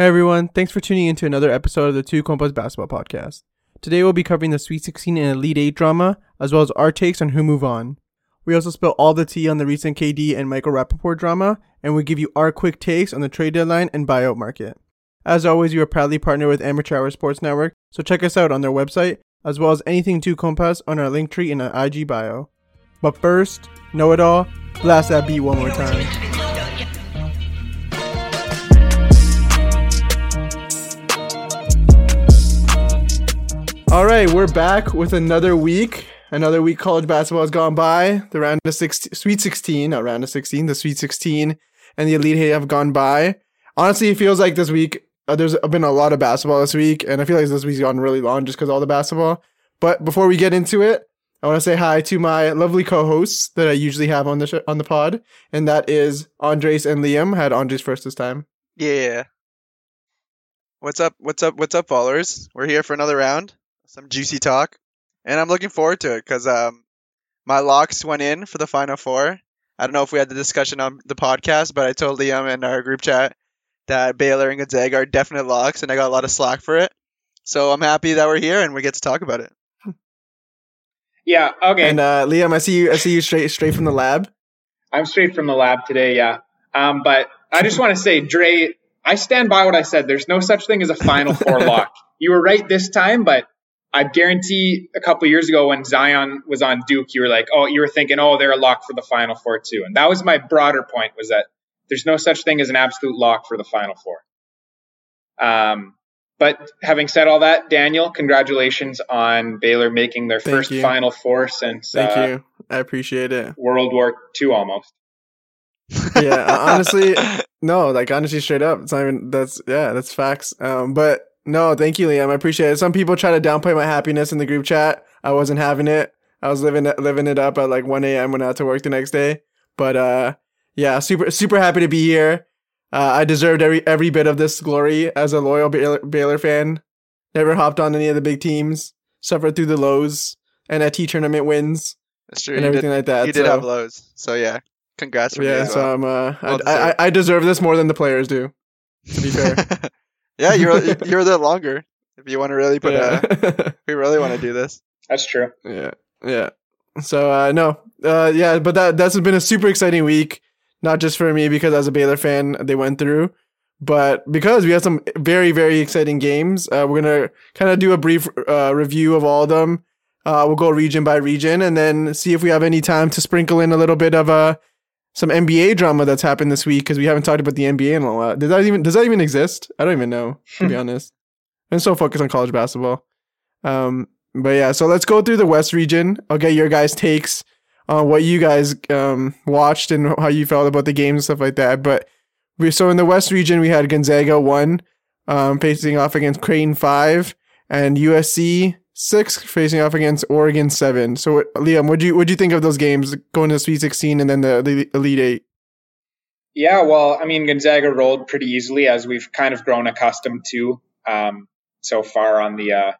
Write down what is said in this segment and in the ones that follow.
Hey everyone, thanks for tuning in to another episode of the Two Compas Basketball Podcast. Today we'll be covering the Sweet 16 and Elite 8 drama, as well as our takes on who move on. We also spill all the tea on the recent KD and Michael Rapaport drama, and we give you our quick takes on the trade deadline and buyout market. As always, we are proudly partnered with Amateur Hour Sports Network, so check us out on their website, as well as anything Two Compas on our link tree in our IG bio. But first, know it all, blast that beat one more time. All right, we're back with another week. Another week college basketball has gone by. The round of 16, Sweet 16, not round of 16, the Sweet 16 and the Elite 8 have gone by. Honestly, it feels like this week, uh, there's been a lot of basketball this week, and I feel like this week's gone really long just because all the basketball. But before we get into it, I want to say hi to my lovely co-hosts that I usually have on the sh- on the pod, and that is Andres and Liam. I had Andres first this time. Yeah. What's up? What's up? What's up, followers? We're here for another round, some juicy talk, and I'm looking forward to it because um, my locks went in for the final four. I don't know if we had the discussion on the podcast, but I told Liam in our group chat that Baylor and Gonzaga are definite locks, and I got a lot of slack for it. So I'm happy that we're here and we get to talk about it. Yeah. Okay. And uh, Liam, I see you. I see you straight straight from the lab. I'm straight from the lab today. Yeah. Um, but I just want to say, Dre, I stand by what I said. There's no such thing as a Final Four lock. You were right this time, but I guarantee a couple years ago when Zion was on Duke, you were like, oh, you were thinking, oh, they're a lock for the Final Four too. And that was my broader point was that there's no such thing as an absolute lock for the Final Four. Um, but having said all that, Daniel, congratulations on Baylor making their Thank first you. Final Four since Thank uh, you. I appreciate it. World War II almost. Yeah, honestly, no, like honestly, straight up, it's not even that's yeah, that's facts. Um, but no, thank you, Liam. I appreciate it. Some people try to downplay my happiness in the group chat. I wasn't having it. I was living it, living it up at like 1 a.m. when I had to work the next day. But uh, yeah, super super happy to be here. Uh, I deserved every every bit of this glory as a loyal Baylor, Baylor fan. Never hopped on any of the big teams. Suffered through the lows and at T tournament wins That's true. and You everything did, like that. you did have lows. So yeah, congrats me yeah, so well. I'm uh, Well I, I I deserve this more than the players do. To be fair. yeah, you're you're there longer. If you want to really put yeah. a, we really want to do this. That's true. yeah, yeah. So uh, no, uh, yeah, but that that's been a super exciting week. Not just for me because as a Baylor fan, they went through, but because we had some very very exciting games. Uh, we're gonna kind of do a brief uh, review of all of them. Uh, we'll go region by region and then see if we have any time to sprinkle in a little bit of uh, some NBA drama that's happened this week because we haven't talked about the NBA in a while. Does that even does that even exist? I don't even know to be honest. I'm so focused on college basketball. Um, but yeah, so let's go through the West region. I'll get your guys' takes on what you guys um, watched and how you felt about the games and stuff like that. But we so in the West region we had Gonzaga one um, facing off against Creighton five and USC six facing off against Oregon seven. So what- Liam, what do you what do you think of those games going to the Sweet Sixteen and then the, the Elite Eight? Yeah, well, I mean, Gonzaga rolled pretty easily as we've kind of grown accustomed to um, so far on the uh,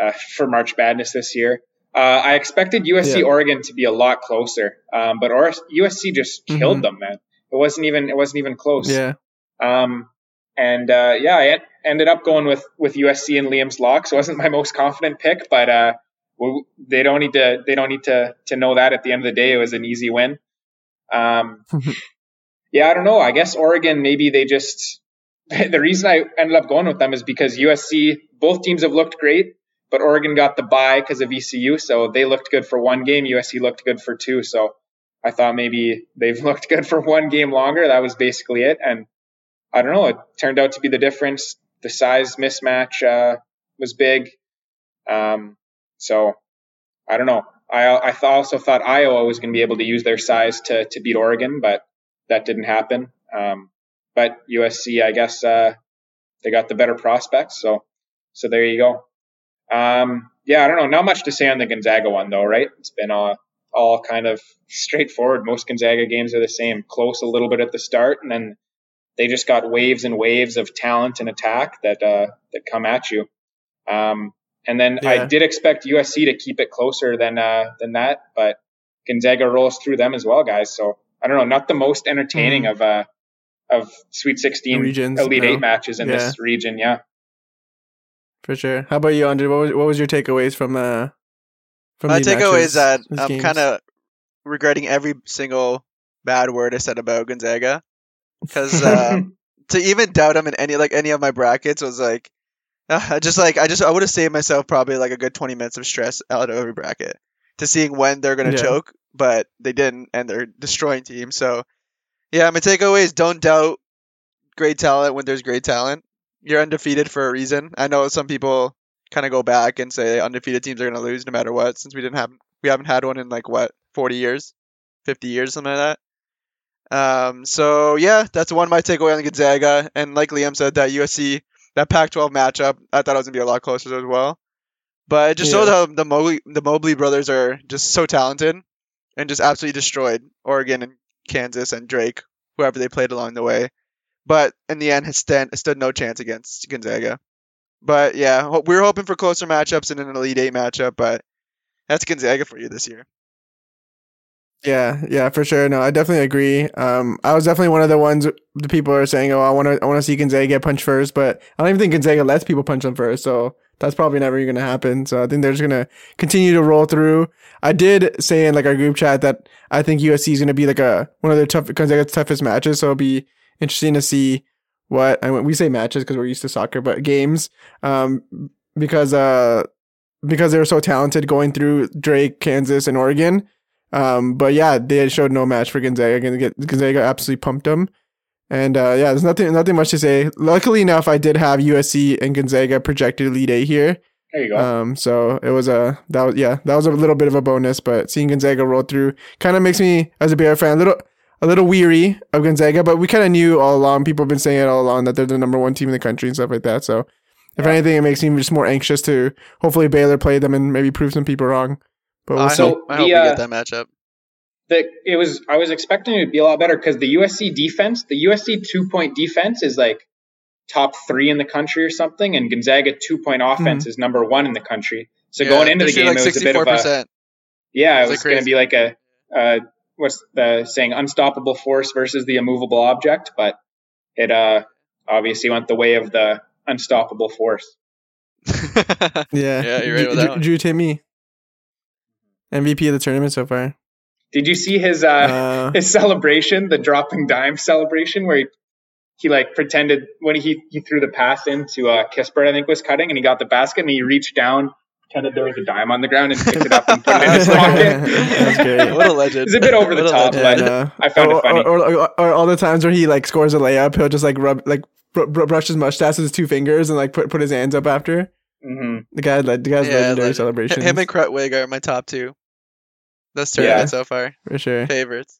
uh, for March Madness this year. Uh, I expected USC Yeah. Oregon to be a lot closer, um, but or- USC just killed Mhm. them, man. It wasn't even it wasn't even close. Yeah, Um, and uh, yeah, I ended up going with with USC and Liam's locks. It wasn't my most confident pick, but uh, well, they don't need to they don't need to to know that at the end of the day. It was an easy win. Um, yeah, I don't know. I guess Oregon maybe they just the reason I ended up going with them is because USC both teams have looked great, but Oregon got the bye because of VCU, so they looked good for one game. USC looked good for two, so I thought maybe they've looked good for one game longer. That was basically it, and I don't know. It turned out to be the difference. The size mismatch uh, was big, um, so I don't know. I I th- also thought Iowa was going to be able to use their size to to beat Oregon, but that didn't happen. Um, but USC, I guess, uh, they got the better prospects. So, so there you go. Um, yeah, I don't know. Not much to say on the Gonzaga one though, right? It's been all, all kind of straightforward. Most Gonzaga games are the same. Close a little bit at the start, and then they just got waves and waves of talent and attack that uh, that come at you. Um, and then I did expect USC to keep it closer than uh, than that, but Gonzaga rolls through them as well, guys. So I don't know, not the most entertaining of uh, of Sweet 16 Regions, Elite no. Eight matches in Yeah. this region. Yeah. For sure. How about you, Andre? What was what was your takeaways from uh from My these takeaway matches, is that I'm kind of regretting every single bad word I said about Gonzaga because um, to even doubt them in any like any of my brackets was like uh, I just like I just I would have saved myself probably like a good 20 minutes of stress out of every bracket to seeing when they're gonna Yeah. choke, but they didn't and they're destroying teams. So yeah, my takeaway is don't doubt great talent when there's great talent. You're undefeated for a reason. I know some people kind of go back and say undefeated teams are gonna lose no matter what since we didn't have we haven't had one in like what 40 years, 50 years, something like that. Um, so yeah, that's one of my takeaway on Gonzaga. And like Liam said, that USC, that Pac-12 matchup, I thought it was gonna be a lot closer as well. But it just showed Yeah. how the Mobley, the Mobley brothers are just so talented and just absolutely destroyed Oregon and Kansas and Drake, whoever they played along the way. But in the end, it stand, stood no chance against Gonzaga. But yeah, we were hoping for closer matchups in an Elite Eight matchup, but that's Gonzaga for you this year. Yeah, yeah, for sure. No, I definitely agree. Um, I was definitely one of the ones the people are saying, "Oh, I want to, I want to see Gonzaga get punched first, but I don't even think Gonzaga lets people punch them first. So that's probably never going to happen. So I think they're just going to continue to roll through. I did say in like our group chat that I think USC is going to be like a one of their tough Gonzaga's toughest matches. So it'll be interesting to see what I mean, we say matches because we're used to soccer, but games. Um, because uh, because they were so talented going through Drake, Kansas, and Oregon. Um, but yeah, they showed no match for Gonzaga. Gonzaga Gonzaga absolutely pumped them. And uh, yeah, there's nothing nothing much to say. Luckily enough, I did have USC and Gonzaga projected lead A here. There you go. Um, so it was a that was yeah that was a little bit of a bonus. But seeing Gonzaga roll through kind of makes me as a Bear fan a little a little weary of Gonzaga. But we kind of knew all along. People have been saying it all along that they're the number one team in the country and stuff like that. So if Yeah. anything, it makes me just more anxious to hopefully Baylor play them and maybe prove some people wrong. But we'll I see. So hope, I hope the, we uh, get that matchup. the, it was I was expecting it to be a lot better because the USC defense, the USC two point defense is like top three in the country or something, and Gonzaga two point offense is number one in the country. So Yeah, going into the game, shooting it was a bit of a yeah, it was going to be like a uh, what's the saying, unstoppable force versus the immovable object, but it uh obviously went the way of the unstoppable force. Yeah, Yeah, you're right Drew, with that one. Drew Timme, MVP of the tournament so far. Did you see his uh, Uh, his celebration, the dropping dime celebration, where he, he like pretended when he he threw the pass into uh, Kispert, I think was cutting, and he got the basket, and he reached down, pretended there was a dime on the ground, and picked it up and put it in his pocket. That's great. what a legend. It's a bit over the What top, legend. but- yeah, no. I found it funny. Or, or, or all the times where he like scores a layup, he'll just like rub like br- br- brush his mustache with his two fingers and like put put his hands up after. Hmm The guy, the guy's Yeah, legendary legend. celebrations Him and Krutwig are my top two. That's Yeah. so far. for sure. Favorites.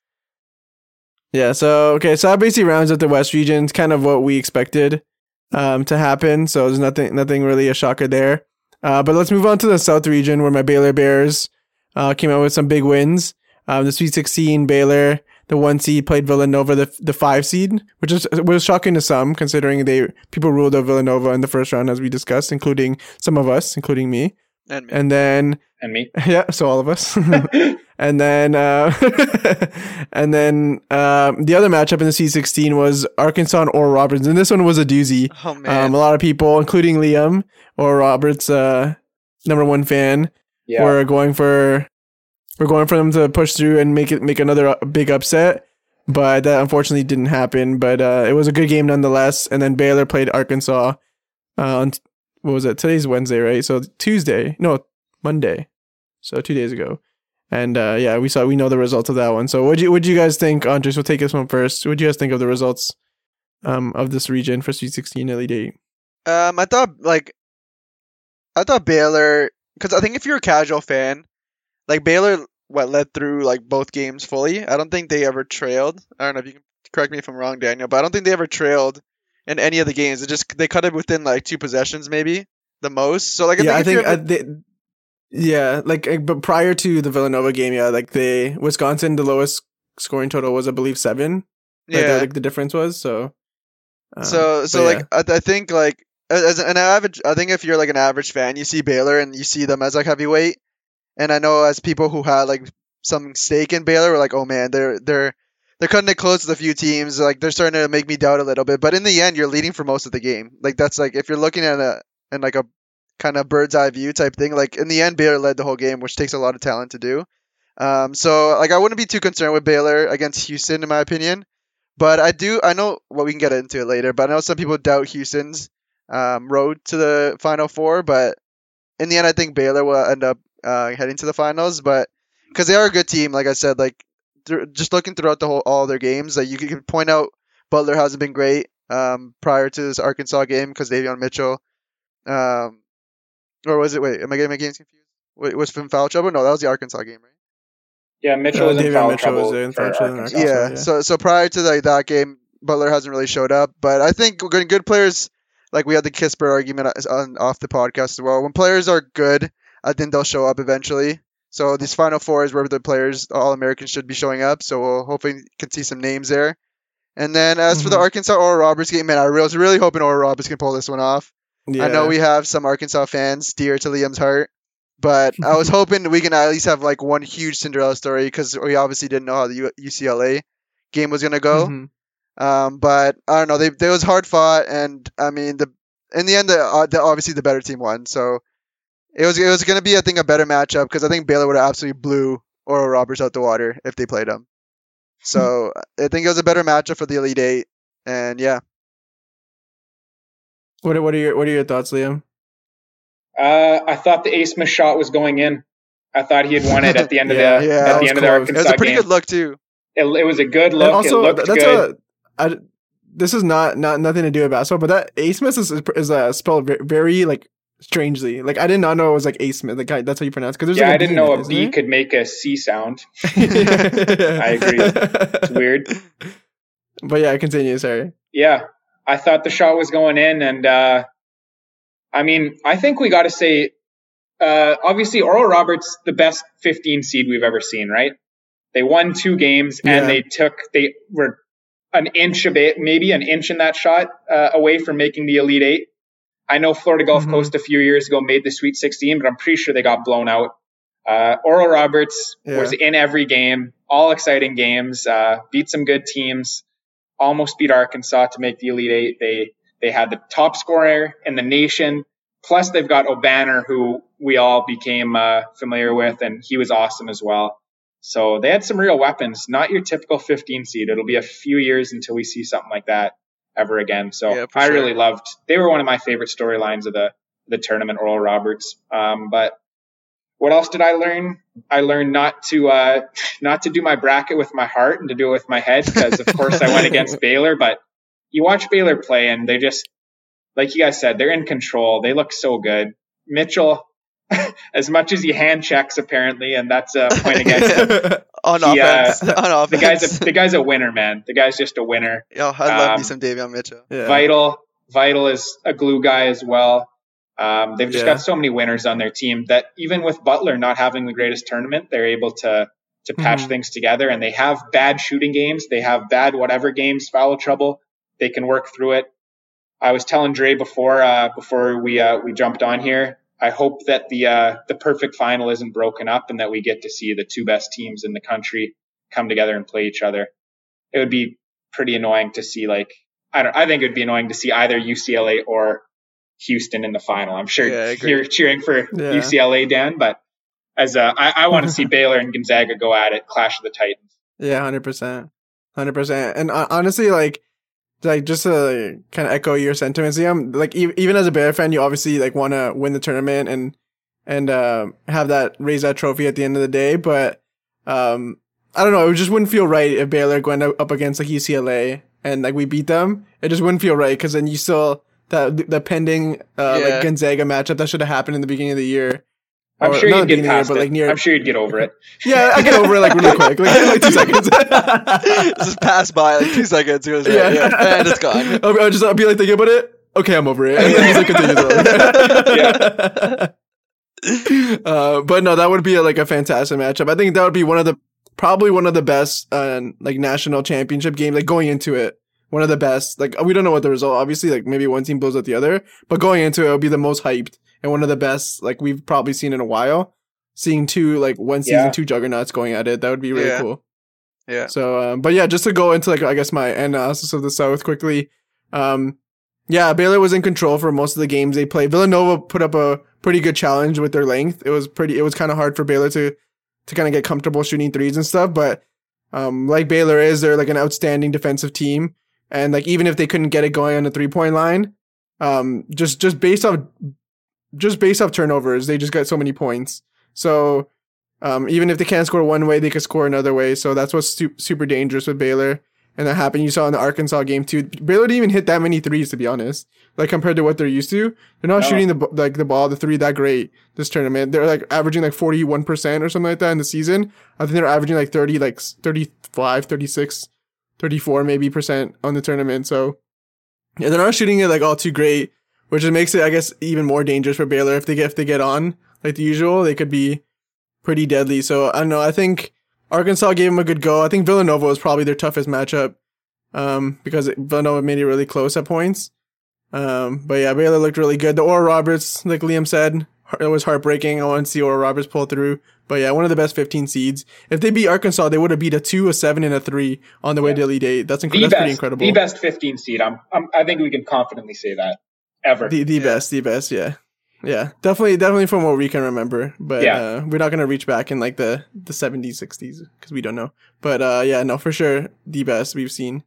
Yeah. So okay, so that basically rounds up the West region. It's kind of what we expected um, to happen. So there's nothing nothing really a shocker there. Uh, but let's move on to the South region where my Baylor Bears uh, came out with some big wins. Um, the Sweet 16 Baylor, the one seed played Villanova, the the five seed, which is was shocking to some considering they people ruled out Villanova in the first round as we discussed, including some of us, including me. And me. And then And me. yeah, so all of us. and then uh and then um the other matchup in the C16 was Arkansas and Oral Roberts. And this one was a doozy. oh man. Um a lot of people, including Liam, Oral Roberts uh number one fan, Yeah. were going for we're going for them to push through and make it make another uh, big upset. But that unfortunately didn't happen. But uh, it was a good game nonetheless. And then Baylor played Arkansas uh, on what was it? Today's Wednesday, right? So Tuesday, no, Monday. So two days ago. And uh, yeah, we saw we know the results of that one. So what you what you guys think, Andres? We'll take this one first. What do you guys think of the results um, of this region for Sweet 16 Elite Eight? Um, I thought like, I thought Baylor because I think if you're a casual fan, like Baylor, what led through like both games fully. I don't think they ever trailed. I don't know if you can correct me if I'm wrong, Daniel, but I don't think they ever trailed in any of the games. It just they cut it within like two possessions, maybe the most. So like, I yeah, I think, think uh, they, yeah, like uh, but prior to the Villanova game, yeah, like they Wisconsin, the lowest scoring total was I believe seven. Like, yeah. like the difference was so. um, So so like I, I think like as an average I think if you're like an average fan you see Baylor and you see them as like heavyweight and I know as people who had like some stake in Baylor were like oh man they're they're they're cutting it close with a few teams. Like they're starting to make me doubt a little bit. But in the end, you're leading for most of the game. Like that's like if you're looking at a and like a kind of bird's eye view type thing. Like in the end, Baylor led the whole game, which takes a lot of talent to do. Um, so like I wouldn't be too concerned with Baylor against Houston, in my opinion. But I do, I know, well, we can get into it later. But I know some people doubt Houston's um, road to the Final Four. But in the end, I think Baylor will end up uh, heading to the finals. But because they are a good team, like I said, like th- just looking throughout the whole all their games, like you can point out Butler hasn't been great um, prior to this Arkansas game because Davion Mitchell. Um, or was it? Wait, am I getting my games confused? Wait, was from foul trouble? No, that was the Arkansas game, right? Yeah, Mitchell Uh, was in foul Mitchell trouble. was in for foul trouble Arkansas. Arkansas. yeah. yeah. So so prior to like that game, Butler hasn't really showed up. But I think good good players like we had the Kispert argument on off the podcast as well. When players are good, I think they'll show up eventually. So these final four is where the players, all Americans, should be showing up. So we'll hopefully can see some names there. And then as for the Mhm. Arkansas Oral Roberts game, man, I was really hoping Oral Roberts can pull this one off. yeah. I know we have some Arkansas fans dear to Liam's heart, but I was hoping we can at least have like one huge Cinderella story because we obviously didn't know how the U- UCLA game was gonna go. Mhm. Um, but I don't know. They they was hard fought, and I mean the in the end, the, uh, the obviously the better team won. So it was it was gonna be I think a better matchup because I think Baylor would have absolutely blew Oral Roberts out the water if they played him. So I think it was a better matchup for the Elite Eight, and yeah. What are, what are your what are your thoughts, Liam? Uh, I thought the Ace Smith shot was going in. I thought he had won it at the end of Yeah, the yeah, at the was end of the close. It Arkansas was a pretty game. good look too. It, it was a good And look. also, it looked that's good. a. I, this is not not nothing to do with basketball, but that A Smith is is uh, spelled ve- very like strangely. Like I did not know it was like A Smith. Like I, that's how you pronounce. Because there's yeah, like I didn't know it, a B could make a C sound. I agree. It's weird. But yeah, continue. Sorry. Yeah, I thought the shot was going in, and uh, I mean, I think we got to say, uh, obviously, Oral Roberts the best 15 seed we've ever seen, right? They won two games, and Yeah. they took they were an inch of it, maybe an inch in that shot uh, away from making the Elite Eight. I know Florida Gulf Mhm. Coast a few years ago made the Sweet 16, but I'm pretty sure they got blown out. Uh, Oral Roberts Yeah. was in every game, all exciting games, uh, beat some good teams, almost beat Arkansas to make the Elite Eight. They they had the top scorer in the nation. Plus, they've got Obanor, who we all became uh, familiar with, and he was awesome as well. So they had some real weapons. Not your typical 15 seed. It'll be a few years until we see something like that ever again. So Yeah, I sure. really loved. They were one of my favorite storylines of the the tournament. Oral Roberts. Um, but what else did I learn? I learned not to uh, not to do my bracket with my heart and to do it with my head because of course I went against Baylor. But you watch Baylor play and they just like you guys said they're in control. They look so good. Mitchell, as much as he hand checks apparently, and that's a point against him. On He, uh, offense. on offense. The guy's a the guy's a winner, man. The guy's just a winner. Yo, I love um, me some Davion Mitchell. yeah. Vital, Vital is a glue guy as well. Um, they've just Yeah. got so many winners on their team that even with Butler not having the greatest tournament, they're able to to patch Mhm. things together. And they have bad shooting games, they have bad whatever games, foul trouble. They can work through it. I was telling Dre before uh, before we uh, we jumped on here. I hope that the uh, the perfect final isn't broken up and that we get to see the two best teams in the country come together and play each other. It would be pretty annoying to see like I don't I think it would be annoying to see either UCLA or Houston in the final. I'm sure Yeah, you're cheering for Yeah. UCLA, Dan, but as uh, I, I want to see Baylor and Gonzaga go at it, clash of the Titans. Yeah, hundred percent, hundred percent. And uh, honestly, like, like just to kind of echo your sentiments, Liam. Like, e- even as a Bear fan, you obviously like want to win the tournament and and uh, have that raise that trophy at the end of the day. But um, I don't know. It just wouldn't feel right if Baylor went up up against like UCLA and like we beat them. It just wouldn't feel right because then you still that the pending uh, Yeah. like Gonzaga matchup that should have happened in the beginning of the year. I'm Or sure you'd get beginning of the past but it. like near. I'm sure you'd get over it. Yeah, I get over it like really quick, like, like two seconds. just pass by like two seconds. It goes right, Yeah. yeah. and it's gone. I'll, I'll just I'll be like thinking about it. Okay, I'm over it. And then just like continues on. uh, but no, that would be like a fantastic matchup. I think that would be one of the probably one of the best uh, like national championship games. Like going into it, one of the best. Like we don't know what the result. Obviously, like maybe one team blows out the other, but going into it, it would be the most hyped and one of the best like we've probably seen in a while. Seeing two like one season Yeah. two juggernauts going at it, that would be really Yeah. cool. Yeah. So, um, but yeah, just to go into like I guess my analysis of the South quickly. Um, yeah, Baylor was in control for most of the games they played. Villanova put up a pretty good challenge with their length. It was pretty. It was kind of hard for Baylor to to kind of get comfortable shooting threes and stuff. But um, like Baylor is, they're like an outstanding defensive team, and like even if they couldn't get it going on the three point line, um, just just based off just based off turnovers, they just got so many points. So um, even if they can't score one way, they could score another way. So that's what's su- super dangerous with Baylor. And that happened. You saw in the Arkansas game too. Baylor didn't even hit that many threes, to be honest. Like compared to what they're used to, they're not No. shooting the like the ball, the three that great this tournament. They're like averaging like forty one percent or something like that in the season. I think they're averaging like thirty, like 35, 36, 34 maybe percent on the tournament. So yeah, they're not shooting it like all too great, which makes it, I guess, even more dangerous for Baylor if they get if they get on like the usual. They could be pretty deadly. So I don't know. I think Arkansas gave them a good go. I think Villanova was probably their toughest matchup um, because Villanova made it really close at points. Um, but yeah, Baylor looked really good. The Oral Roberts, like Liam said, it was heartbreaking. I want to see Oral Roberts pull through. But yeah, one of the best 15 seeds. If they beat Arkansas, they would have beat a two, a seven, and a three on the way Yeah. to Elite Eight. That's, inc- that's pretty incredible. the best 15 seed. I'm, I'm, I think we can confidently say that ever. The the Yeah. best, the best, yeah. Yeah. Definitely definitely from what we can remember. But Yeah. uh, we're not gonna reach back in like the, the seventies, sixties, because we don't know. But uh yeah, no, for sure the best we've seen.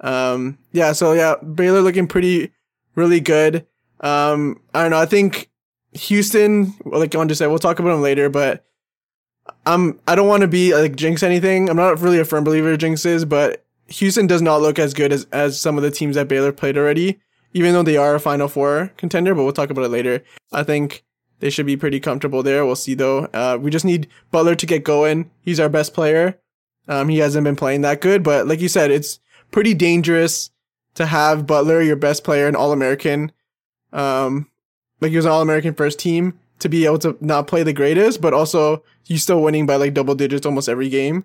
Um yeah, so yeah, Baylor looking pretty really good. Um I don't know, I think Houston, like I just said, we'll talk about them later, but I'm I don't want to be like jinx anything. I'm not really a firm believer of jinxes, but Houston does not look as good as, as some of the teams that Baylor played already even though they are a Final Four contender, but we'll talk about it later. I think they should be pretty comfortable there. We'll see though. Uh, we just need Butler to get going. He's our best player. Um, he hasn't been playing that good, but like you said, it's pretty dangerous to have Butler, your best player, an All American. Um, like he was an All American first team to be able to not play the greatest, but also he's still winning by like double digits almost every game.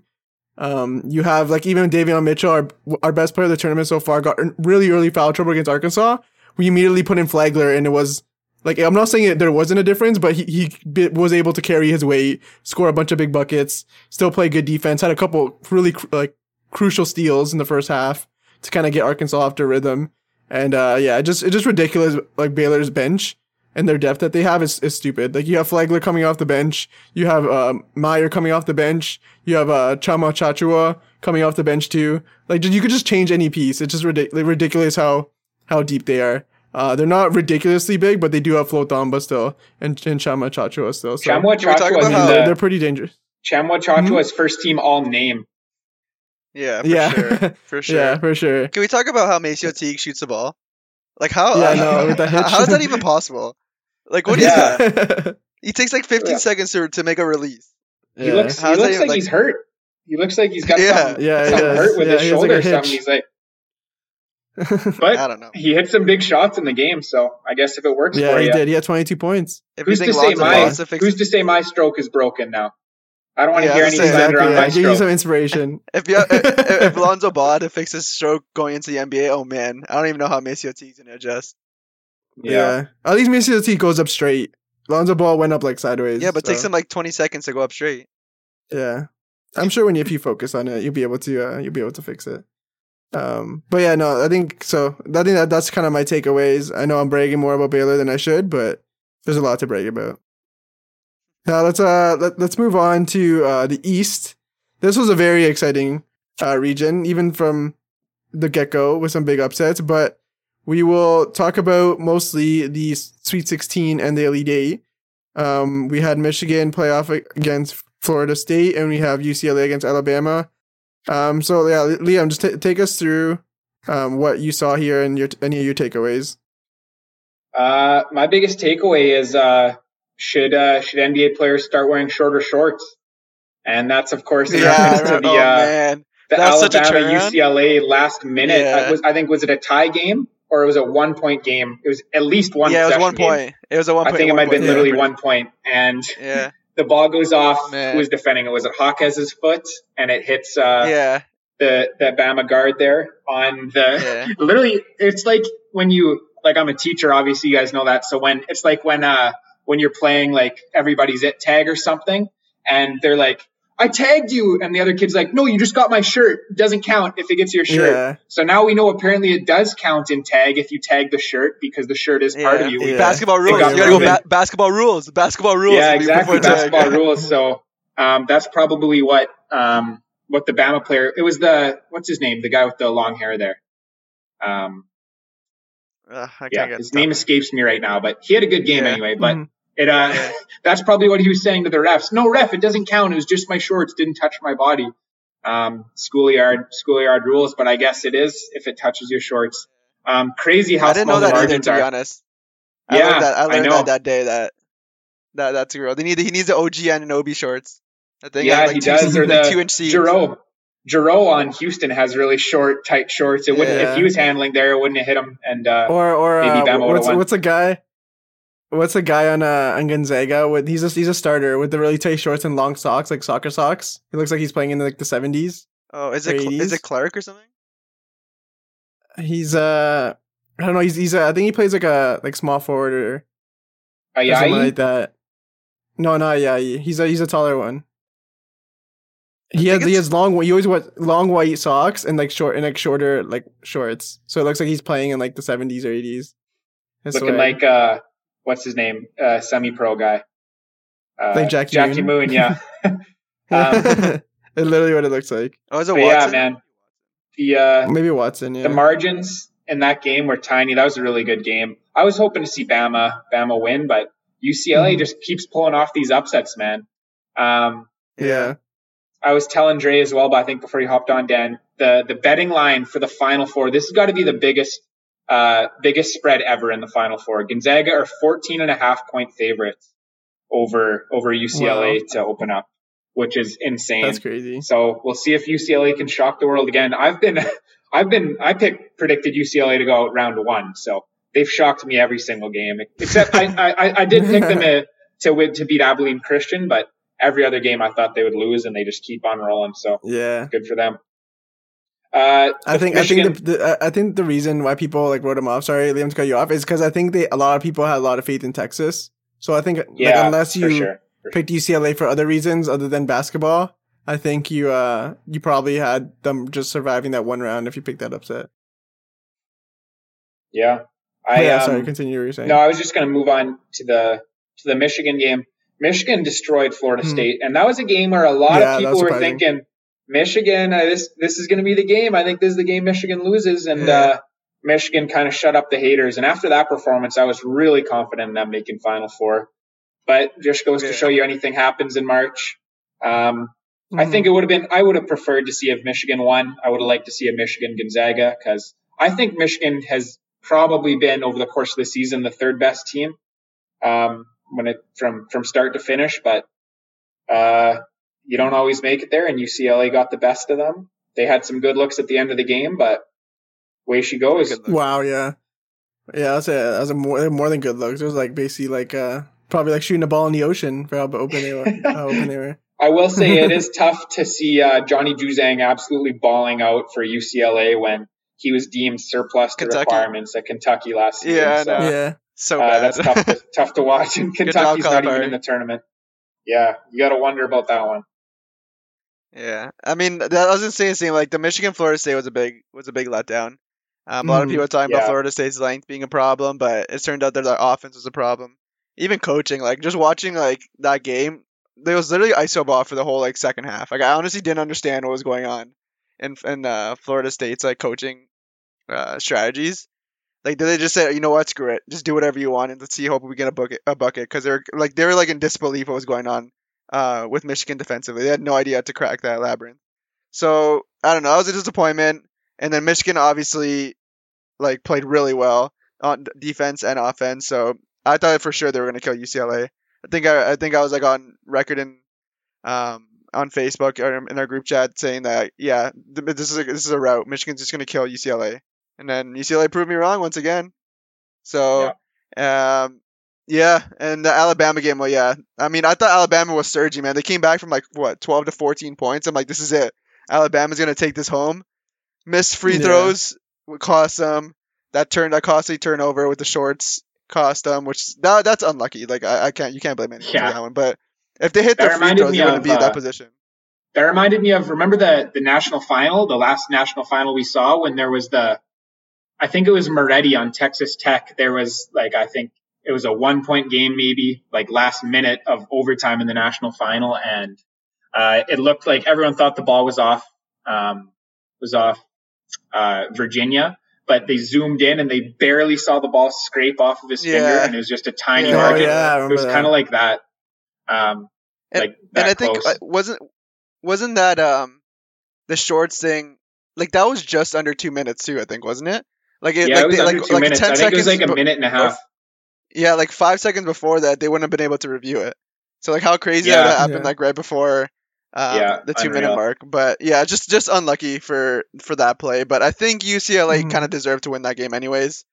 Um, you have like even Davion Mitchell, our our best player of the tournament so far, got really early foul trouble against Arkansas. We immediately put in Flagler, and it was like I'm not saying it, there wasn't a difference, but he he was able to carry his weight, score a bunch of big buckets, still play good defense, had a couple really cr- like crucial steals in the first half to kind of get Arkansas off their rhythm. And uh, yeah, just just ridiculous. Like Baylor's bench and their depth that they have is, is stupid. Like you have Flagler coming off the bench, you have uh, Mayer coming off the bench, you have uh, Tchamwa Tchatchoua coming off the bench too. Like you could just change any piece. It's just ridic- ridiculous how how deep they are. Uh, they're not ridiculously big, but they do have Flo Thamba still and, and Tchamwa Tchatchoua still. So Tchamwa Can we talk Tchatchoua is how- they're, the, they're pretty dangerous. Tchamwa Tchatchoua's first team all name. Yeah, for Yeah. sure. For sure. Yeah, for sure. Can we talk about how Macio Teague shoots the ball? Like how? Yeah, I know, with the hitch. how is that even possible? Like what is Yeah. that? He takes like 15 Yeah. seconds to, to make a release. He looks, he How's that looks like, like- he's hurt. He looks like he's got Yeah. something, Yeah, something does. hurt with Yeah, his he has, like, shoulder or something. He's like, but I don't know. he hit some big shots in the game. So I guess if it works yeah, for he you, did. He had 22 points. If who's to say my Ball to fix who's to say my stroke is broken now? I don't want to Yeah, hear I any was gonna slander Exactly. on Yeah, my give you some inspiration. if you if, if Lonzo Ball had to fix his stroke going into the NBA, oh man, I don't even know how Macio Teague's gonna adjust. Yeah. At least Macio T goes up straight. Lonzo Ball went up like sideways. Yeah, but it takes so, him like 20 seconds to go up straight. Yeah. I'm sure when you, if you focus on it, you'll be able to uh, you'll be able to fix it. Um, but yeah, no, I think so. I think that that's kind of my takeaways. I know I'm bragging more about Baylor than I should, but there's a lot to brag about. Now let's uh let, let's move on to uh the East. This was a very exciting uh region, even from the get go with some big upsets. But we will talk about mostly the Sweet 16 and the Elite Eight. Um, we had Michigan playoff against Florida State, and we have UCLA against Alabama. Um, so yeah, Liam, just t- take us through um, what you saw here and your any of your takeaways. Uh, my biggest takeaway is uh, should uh, should NBA players start wearing shorter shorts? And that's of course in reference to the oh uh, man. the That's such a Alabama. UCLA last minute. Yeah. Uh, was, I think was it a tie game or it was a one point game? It was at least one. yeah, it was one game. point. It was a one point game. I think it might have been point. literally Yeah. one point, and Yeah, the ball goes off. Man. Who was defending it? Was it Hawkes's foot? And it hits uh, yeah, the the Bama guard there on the. yeah. Literally, it's like when you like I'm a teacher. Obviously, you guys know that. So when it's like when uh when you're playing like everybody's it tag or something, and they're like, I tagged you. And the other kid's like, no, you just got my shirt. Doesn't count if it gets your shirt. Yeah. So now we know apparently it does count in tag if you tag the shirt because the shirt is part of you. Yeah. Basketball rules. You gotta go ba- basketball rules. Basketball rules. Yeah, exactly. Basketball rules. So um, that's probably what um, what the Bama player. It was the what's his name? The guy with the long hair there. Um, Ugh, I yeah, his stuff. name escapes me right now, but he had a good game Yeah. anyway. But Mhm. It uh, that's probably what he was saying to the refs. No ref, it doesn't count. It was just my shorts, didn't touch my body. Um, schoolyard schoolyard rules, but I guess it is if it touches your shorts. Um, crazy how I didn't small know the that either, margins to be are. honest. I Yeah, learned that. I I learned know. that that day. That that that's real. They need he needs the OG and an OB shorts. I think Yeah, like he two, does. Or like the two inch seams. Jarreau. Jarreau on Houston has really short, tight shorts. It wouldn't Yeah. if he was handling there, it wouldn't have hit him. And uh, Or or Maybe uh, Bama what's what's a guy? What's the guy on uh on Gonzaga with he's a he's a starter with the really tight shorts and long socks like soccer socks. He looks like he's playing in like the seventies. Oh, is it Or Cl- is it Clark or something? He's uh I don't know. He's he's uh, I think he plays like a like small forward or, or something like that. No, not yeah. He's a he's a taller one. He think has he has long he always wears long white socks and like short and like shorter like shorts. So it looks like he's playing in like the seventies or eighties. looking like uh, what's his name? Uh, semi-pro guy. Uh, Like Jackie Moon. Moon. Yeah. um, it's literally what it looks like. Oh, is it But yeah, Watson? man. The uh, Maybe Watson. Yeah. the margins in that game were tiny. That was a really good game. I was hoping to see Bama Bama win, but UCLA Mhm. just keeps pulling off these upsets, man. Um, yeah. I was telling Dre as well, but I think before he hopped on, Dan, the the betting line for the Final Four. This has got to be the biggest uh, biggest spread ever in the Final Four. Gonzaga are 14 and a half point favorites over over UCLA to open up, which is insane. That's crazy. So we'll see if UCLA can shock the world again. I've been, I've been, I picked predicted UCLA to go out round one, so they've shocked me every single game. Except I, I, I did pick them to to win to beat Abilene Christian, but every other game I thought they would lose, and they just keep on rolling. So Yeah. good for them. Uh, I think Michigan, I think the, the I think the reason why people like wrote him off. Sorry, Liam, to cut you off, is because I think they a lot of people had a lot of faith in Texas. So I think yeah, like, unless you sure. Picked UCLA for other reasons other than basketball, I think you uh you probably had them just surviving that one round if you picked that upset. Yeah, But I yeah, um, sorry, continue what you're saying. No, I was just going to move on to the to the Michigan game. Michigan destroyed Florida Hmm. State, and that was a game where a lot Yeah, of people were thinking Michigan. Uh, this this is going to be the game. I think this is the game Michigan loses, and Yeah. uh, Michigan kind of shut up the haters. And after that performance, I was really confident in them making Final Four. But just goes Yeah. to show you, anything happens in March. Um, I Mhm. think it would have been. I would have preferred to see if Michigan won. I would have liked to see a Michigan Gonzaga because I think Michigan has probably been over the course of the season the third best team um, when it from from start to finish. But uh, you don't always make it there, and UCLA got the best of them. They had some good looks at the end of the game, but way she goes. Wow, yeah, yeah. That's a that's a more more than good looks. It was like basically like uh probably like shooting a ball in the ocean for how open they were. how open they were. I will say it is tough to see uh, Johnny Juzang absolutely bawling out for UCLA when he was deemed surplus to Kentucky. requirements at Kentucky last season. Yeah, so, know. yeah, So uh, bad. that's tough to, tough to watch. And Good job, Kentucky's not even in the tournament. Yeah, you got to wonder about that one. Yeah, I mean, that, I was gonna say. Like the Michigan Florida State was a big was a big letdown. Um, a lot of Mhm. people are talking Yeah. about Florida State's length being a problem, but it turned out that their offense was a problem. Even coaching, like just watching like that game, there was literally iso ball for the whole like second half. Like I honestly didn't understand what was going on in in uh, Florida State's like coaching uh, strategies. Like did they just say, you know what, screw it, just do whatever you want and let's see, hope we get a bucket, a bucket, because they're like they were like in disbelief what was going on uh, with Michigan defensively. They had no idea how to crack that labyrinth. So I don't know. It was a disappointment. And then Michigan obviously like played really well on defense and offense. So I thought for sure they were going to kill UCLA. I think I, I think I was like on record in um, on Facebook or in our group chat saying that yeah, th- this is a, this is a route. Michigan's just going to kill UCLA. And then UCLA proved me wrong once again. So um, yeah, and the Alabama game, well, yeah. I mean, I thought Alabama was surging, man. They came back from like what, 12 to 14 points. I'm like, this is it. Alabama's gonna take this home. Missed free Yeah. throws would cost them. That turned that costly turnover with the shorts cost them, which that that's unlucky. Like I, I can't, you can't blame anyone Yeah. for that one. But if they hit That their free throws, they wouldn't of, be in that uh, position. that reminded me of remember the the national final, the last national final we saw when there was the I think it was Moretti on Texas Tech. There was like I think it was a one point game maybe like last minute of overtime in the national final and uh, it looked like everyone thought the ball was off um, was off uh, Virginia but they zoomed in and they barely saw the ball scrape off of his finger and it was just a tiny Yeah. Oh, margin yeah, it was kind of like that um And- like that and I think close. uh, wasn't wasn't that um the shorts thing like that was just under two minutes too. I think wasn't it? Like it, yeah, like it was they- under like, two like minutes. 10 I think it was like a minute and a half. Yeah, like five seconds before that, they wouldn't have been able to review it. So like how crazy Yeah. that that happened Yeah. like right before um, Yeah, the two minute mark. But yeah, just just unlucky for for that play. But I think UCLA Mhm. kind of deserved to win that game anyways.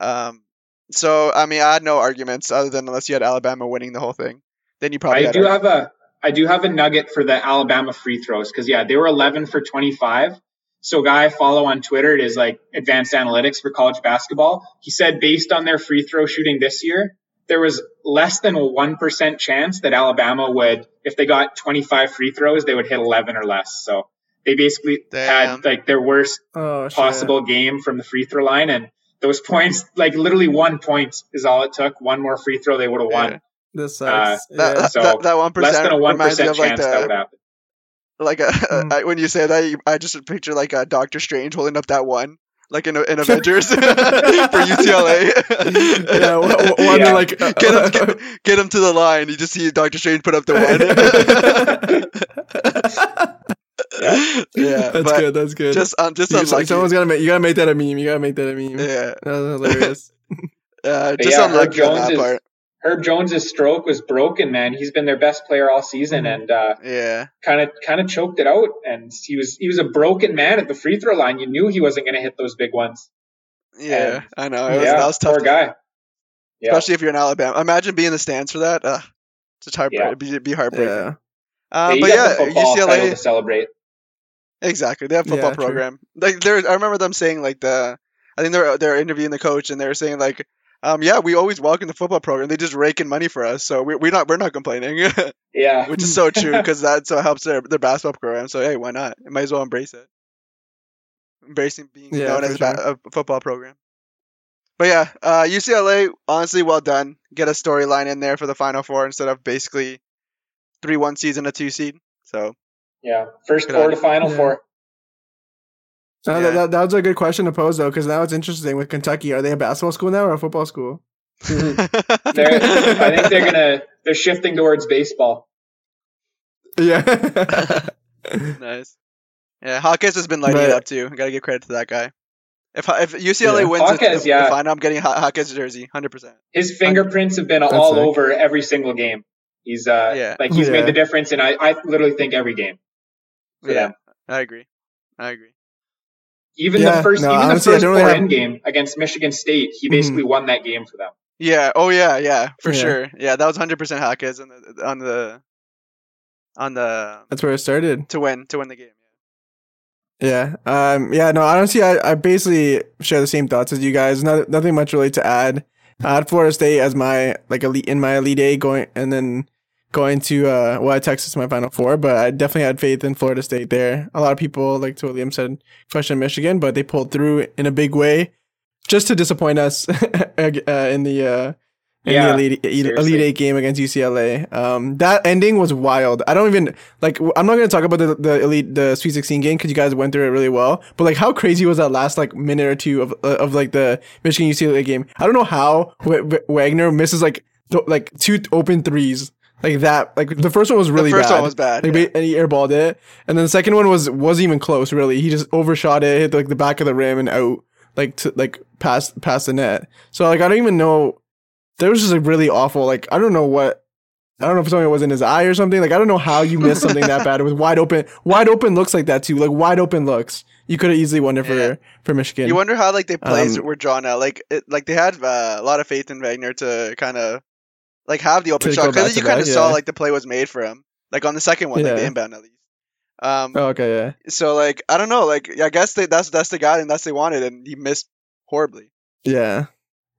Um, so I mean, I had no arguments other than unless you had Alabama winning the whole thing, then you probably I do ar- have a I do have a nugget for the Alabama free throws because yeah, they were 11 for 25. So a guy I follow on Twitter, it is like advanced analytics for college basketball. He said based on their free throw shooting this year, there was less than a 1% chance that Alabama would, if they got 25 free throws, they would hit 11 or less. So they basically Damn. had like their worst Oh, shit. possible game from the free throw line. And those points, like literally one point is all it took. One more free throw, they would have won. Yeah. This Uh, sucks. that, yeah. that, So, that, that one Less than a one reminds me of like chance that would the happen. Like a, Mm. I, when you say that you, I just picture like a Doctor Strange holding up that one like in, in Avengers for UCLA. yeah, one, one Yeah. like uh, get him get, get him to the line. You just see Doctor Strange put up the one. yeah, that's good. That's good. just um, just You- unlucky. someone's gotta make. You gotta make that a meme. You gotta make that a meme. yeah, That was hilarious. uh, just yeah, Herb unlucky on Jones that is- part. Herb Jones's stroke was broken, man. He's been their best player all season, Mhm. and uh, Yeah, kind of kind of choked it out. And he was he was a broken man at the free throw line. You knew he wasn't going to hit those big ones. yeah, I know. It was, yeah, that was tough. poor to- guy. Yeah, especially if you're in Alabama. Imagine being in the stands for that. Uh, it's heart. Yeah. It'd be, it'd be heartbreaking. yeah. Uh, you but got yeah, the football title UCLA. to celebrate. Exactly, they have a football Yeah, true. program. Like there, I remember them saying like the, I think they're they're interviewing the coach and they're saying like, um, yeah, we always welcome the football program. They just rake in money for us, so we're, we're not we're not complaining, Yeah, which is so true because that so helps their their basketball program. So hey, why not? You might as well embrace it. Embracing being Yeah, known for as a, a football program. But yeah, uh, UCLA, honestly, well done. Get a storyline in there for the Final Four instead of basically three one season a two seed. So yeah. First Good on you. quarterfinal Yeah. for Uh, Yeah. that, that, that was a good question to pose though, because now it's interesting with Kentucky. Are they a basketball school now or a football school? they're, I think they're gonna they're shifting towards baseball. Yeah. nice. Yeah, Hawkins has been lighting But- it up too. Got to give credit to that guy. If if UCLA Yeah. wins the, Hawkins, the, yeah. the final, I'm getting Haw- Hawkins jersey, hundred percent. His fingerprints have been That's all sick. over every single game. He's uh Yeah. like he's Yeah. made the difference, and I I literally think every game for Yeah, them. I agree. I agree. Even Yeah, the first, no, even honestly, the first don't really four have- in game against Michigan State, he Mhm. basically won that game for them. Yeah. Oh yeah. Yeah. For Yeah. sure. Yeah, that was hundred percent Hawkins on the on the on the That's where it started. to win to win the game. Yeah. Um. Yeah. No. Honestly, I, I basically share the same thoughts as you guys. Not, nothing much really to add. I had Florida State as my like elite in my elite eight going, and then going to uh well, I Texas my final four, but I definitely had faith in Florida State there. A lot of people, like to what Liam said, question Michigan, but they pulled through in a big way, just to disappoint us uh, in the uh in Yeah, the elite elite eight game against UCLA. Um, that ending was wild. I don't even like. I'm not gonna talk about the the elite the Sweet 16 game because you guys went through it really well. But like, how crazy was that last like minute or two of uh, of like the Michigan UCLA game? I don't know how W- W- Wagner misses like th- like two open threes like that. Like the first one was really the first bad. one was bad. Like, yeah. and he airballed it, and then the second one was wasn't even close. Really, he just overshot it, hit like the back of the rim and out, like to like past past the net. So like I don't even know. There was just a really awful. Like I don't know what. I don't know if something was in his eye or something. Like I don't know how you missed something that bad. It was wide open. Wide open looks like that too. Like wide open looks. You could have easily won it for Yeah. for Michigan. You wonder how like the plays Um, were drawn out. Like it, like they had uh, a lot of faith in Wagner to kind of like have the open shot because you kind of back, saw like the play was made for him. Like on the second one, like the inbound at least. Um, oh, okay, yeah. so like I don't know. Like I guess they, that's that's the guy and that's they wanted, and he missed horribly. Yeah.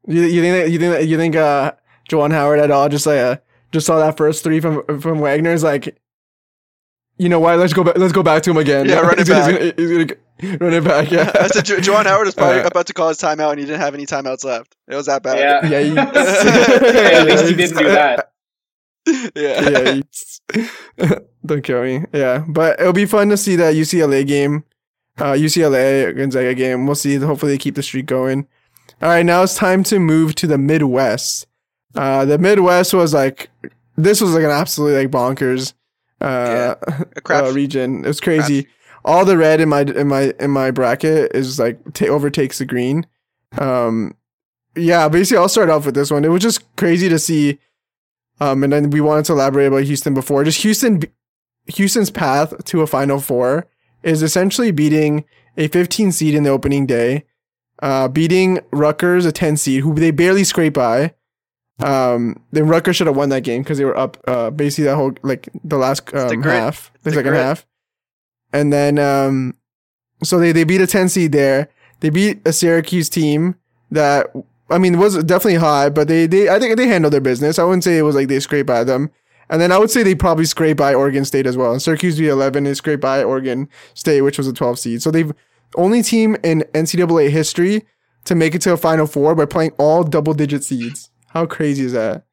You, you think that, you think that, you think uh Juwan Howard at all just like uh, just saw that first three from from Wagner's like you know what? Let's go back. Let's go back to him again. Yeah, run it he's back. Gonna, he's gonna run it back. Yeah. I said Jo- Juwan Howard was probably Uh, about to call his timeout, and he didn't have any timeouts left. It was that bad. Yeah. Yeah, he- At least he didn't do that. yeah. yeah, he- don't kill me. Yeah, but it'll be fun to see that UCLA game, uh, UCLA Gonzaga game. We'll see. Hopefully, they keep the streak going. All right, now it's time to move to the Midwest. Uh, the Midwest was like this was like an absolutely like bonkers uh, A crap. uh, region. It was crazy. All the red in my in my in my bracket is like ta overtakes the green. Um, yeah, basically I'll start off with this one. It was just crazy to see. Um, and then we wanted to elaborate about Houston before. Just Houston, Houston's path to a Final Four is essentially beating a 15 seed in the opening day, uh, beating Rutgers, a 10 seed, who they barely scrape by. Um, then Rutgers should have won that game because they were up, uh, basically that whole like the last the um, grit. half, the, the second grit. half, and then um, so they they beat a 10 seed there. They beat a Syracuse team that I mean was definitely high, but they they I think they handled their business. I wouldn't say it was like they scraped by them. And then I would say they probably scraped by Oregon State as well. And Syracuse beat 11 and scraped by Oregon State, which was a 12 seed. So they've only team in NCAA history to make it to a Final Four by playing all double digit seeds. How crazy is that?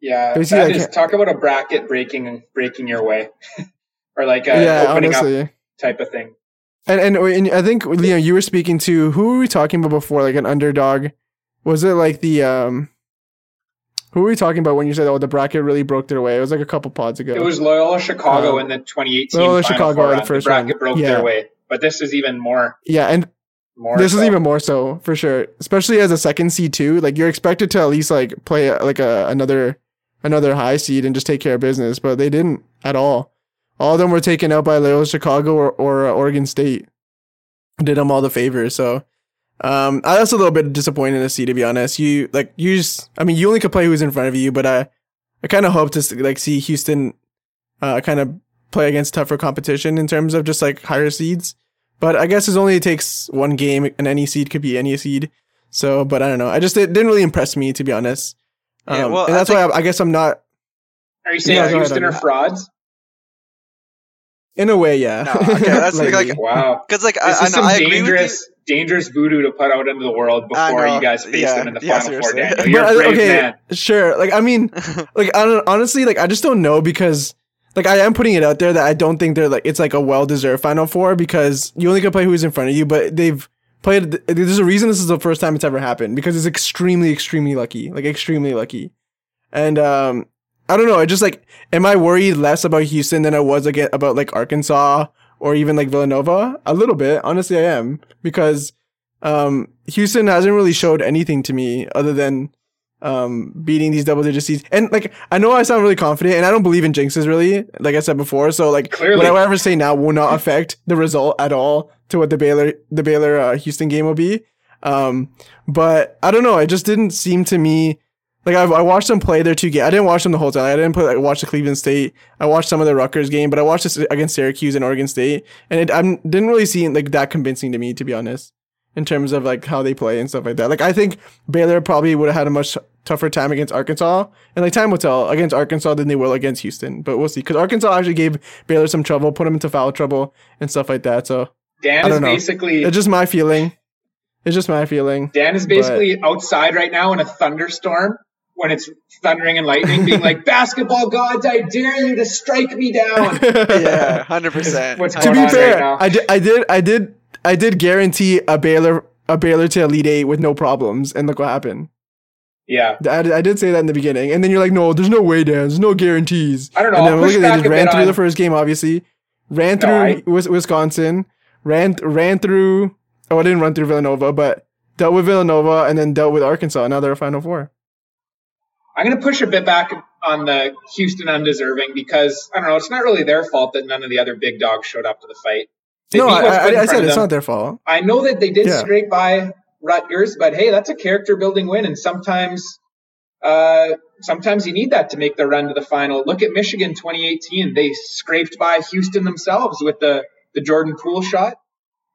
Yeah, Basically, that is talk about a bracket breaking breaking your way, or like a yeah, opening honestly. up type of thing. And, and and I think Leo, you were speaking to who were we talking about before? Like an underdog? Was it like the um? Who were we talking about when you said oh the bracket really broke their way? It was like a couple pods ago. It was Loyola Chicago Um, in the 2018 Loyola Chicago, Four the first bracket one. broke Yeah. their way, but this is even more. yeah, and More. this is even more so for sure, especially as a second seed too. Like you're expected to at least like play like a another another high seed and just take care of business, but they didn't at all. All of them were taken out by Loyola Chicago or, or uh, Oregon State. Did them all the favors. So um, I was a little bit disappointed to see, to be honest. You like you just, I mean, you only could play who's in front of you, but I, I kind of hope to like see Houston, uh, kind of play against tougher competition in terms of just like higher seeds. But I guess it only takes one game, and any seed could be any seed. So, but I don't know. I just it didn't really impress me, to be honest. Um, Yeah, well, and that's why I, I guess I'm not Are you saying Yeah, Houston are frauds? In a way, yeah. No, okay, that's like- like- Wow. Because like I, This I is know some I agree with you. dangerous, dangerous voodoo to put out into the world before you guys face Yeah, them in the yeah, final four. Daniel, you're But, a brave okay, man. sure. Like I mean, like I don't, honestly, like I just don't know because like I am putting it out there that I don't think they're like it's like a well deserved Final Four because you only can play who's in front of you, but they've played. There's a reason this is the first time it's ever happened because it's extremely, extremely lucky, like extremely lucky, and um. I don't know. I just like, am I worried less about Houston than I was like about like Arkansas or even like Villanova? A little bit, honestly, I am because um, Houston hasn't really showed anything to me other than um, beating these double digit seeds. And like, I know I sound really confident, and I don't believe in jinxes really, like I said before. So like, Clearly. what I ever say now will not affect the result at all to what the Baylor the Baylor uh, Houston game will be. Um, but I don't know. It just didn't seem to me. Like I, I watched them play their two games. I didn't watch them the whole time. I didn't play, like, watch the Cleveland State. I watched some of the Rutgers game, but I watched this against Syracuse and Oregon State, and it I didn't really seem like that convincing to me, to be honest, in terms of like how they play and stuff like that. Like I think Baylor probably would have had a much tougher time against Arkansas, and like time will tell against Arkansas than they will against Houston. But we'll see, because Arkansas actually gave Baylor some trouble, put them into foul trouble and stuff like that. So Dan I is know. basically it's just my feeling. It's just my feeling. Dan is basically outside right now in a thunderstorm when it's thundering and lightning, being like, "Basketball gods, I dare you to strike me down." yeah, hundred percent. What's to be on right fair, now. I did, I did, I did, I did guarantee a Baylor, a Baylor to Elite Eight with no problems, and look what happened. Yeah, I, I did say that in the beginning, and then you're like, no, there's no way, Dan. There's no guarantees. I don't know. And then I'll look push at they back just ran through on- the first game, obviously. Ran No, through I- Wisconsin, ran ran through. Oh, I didn't run through Villanova, but dealt with Villanova and then dealt with Arkansas. Now they're a Final Four. I'm going to push a bit back on the Houston undeserving because I don't know. It's not really their fault that none of the other big dogs showed up to the fight. They no, I, what's put in I, I said it's not their fault. I know that they did Yeah. scrape by Rutgers, but hey, that's a character building win, and sometimes, uh, sometimes you need that to make the run to the final. Look at Michigan 2018; they scraped by Houston themselves with the the Jordan Poole shot,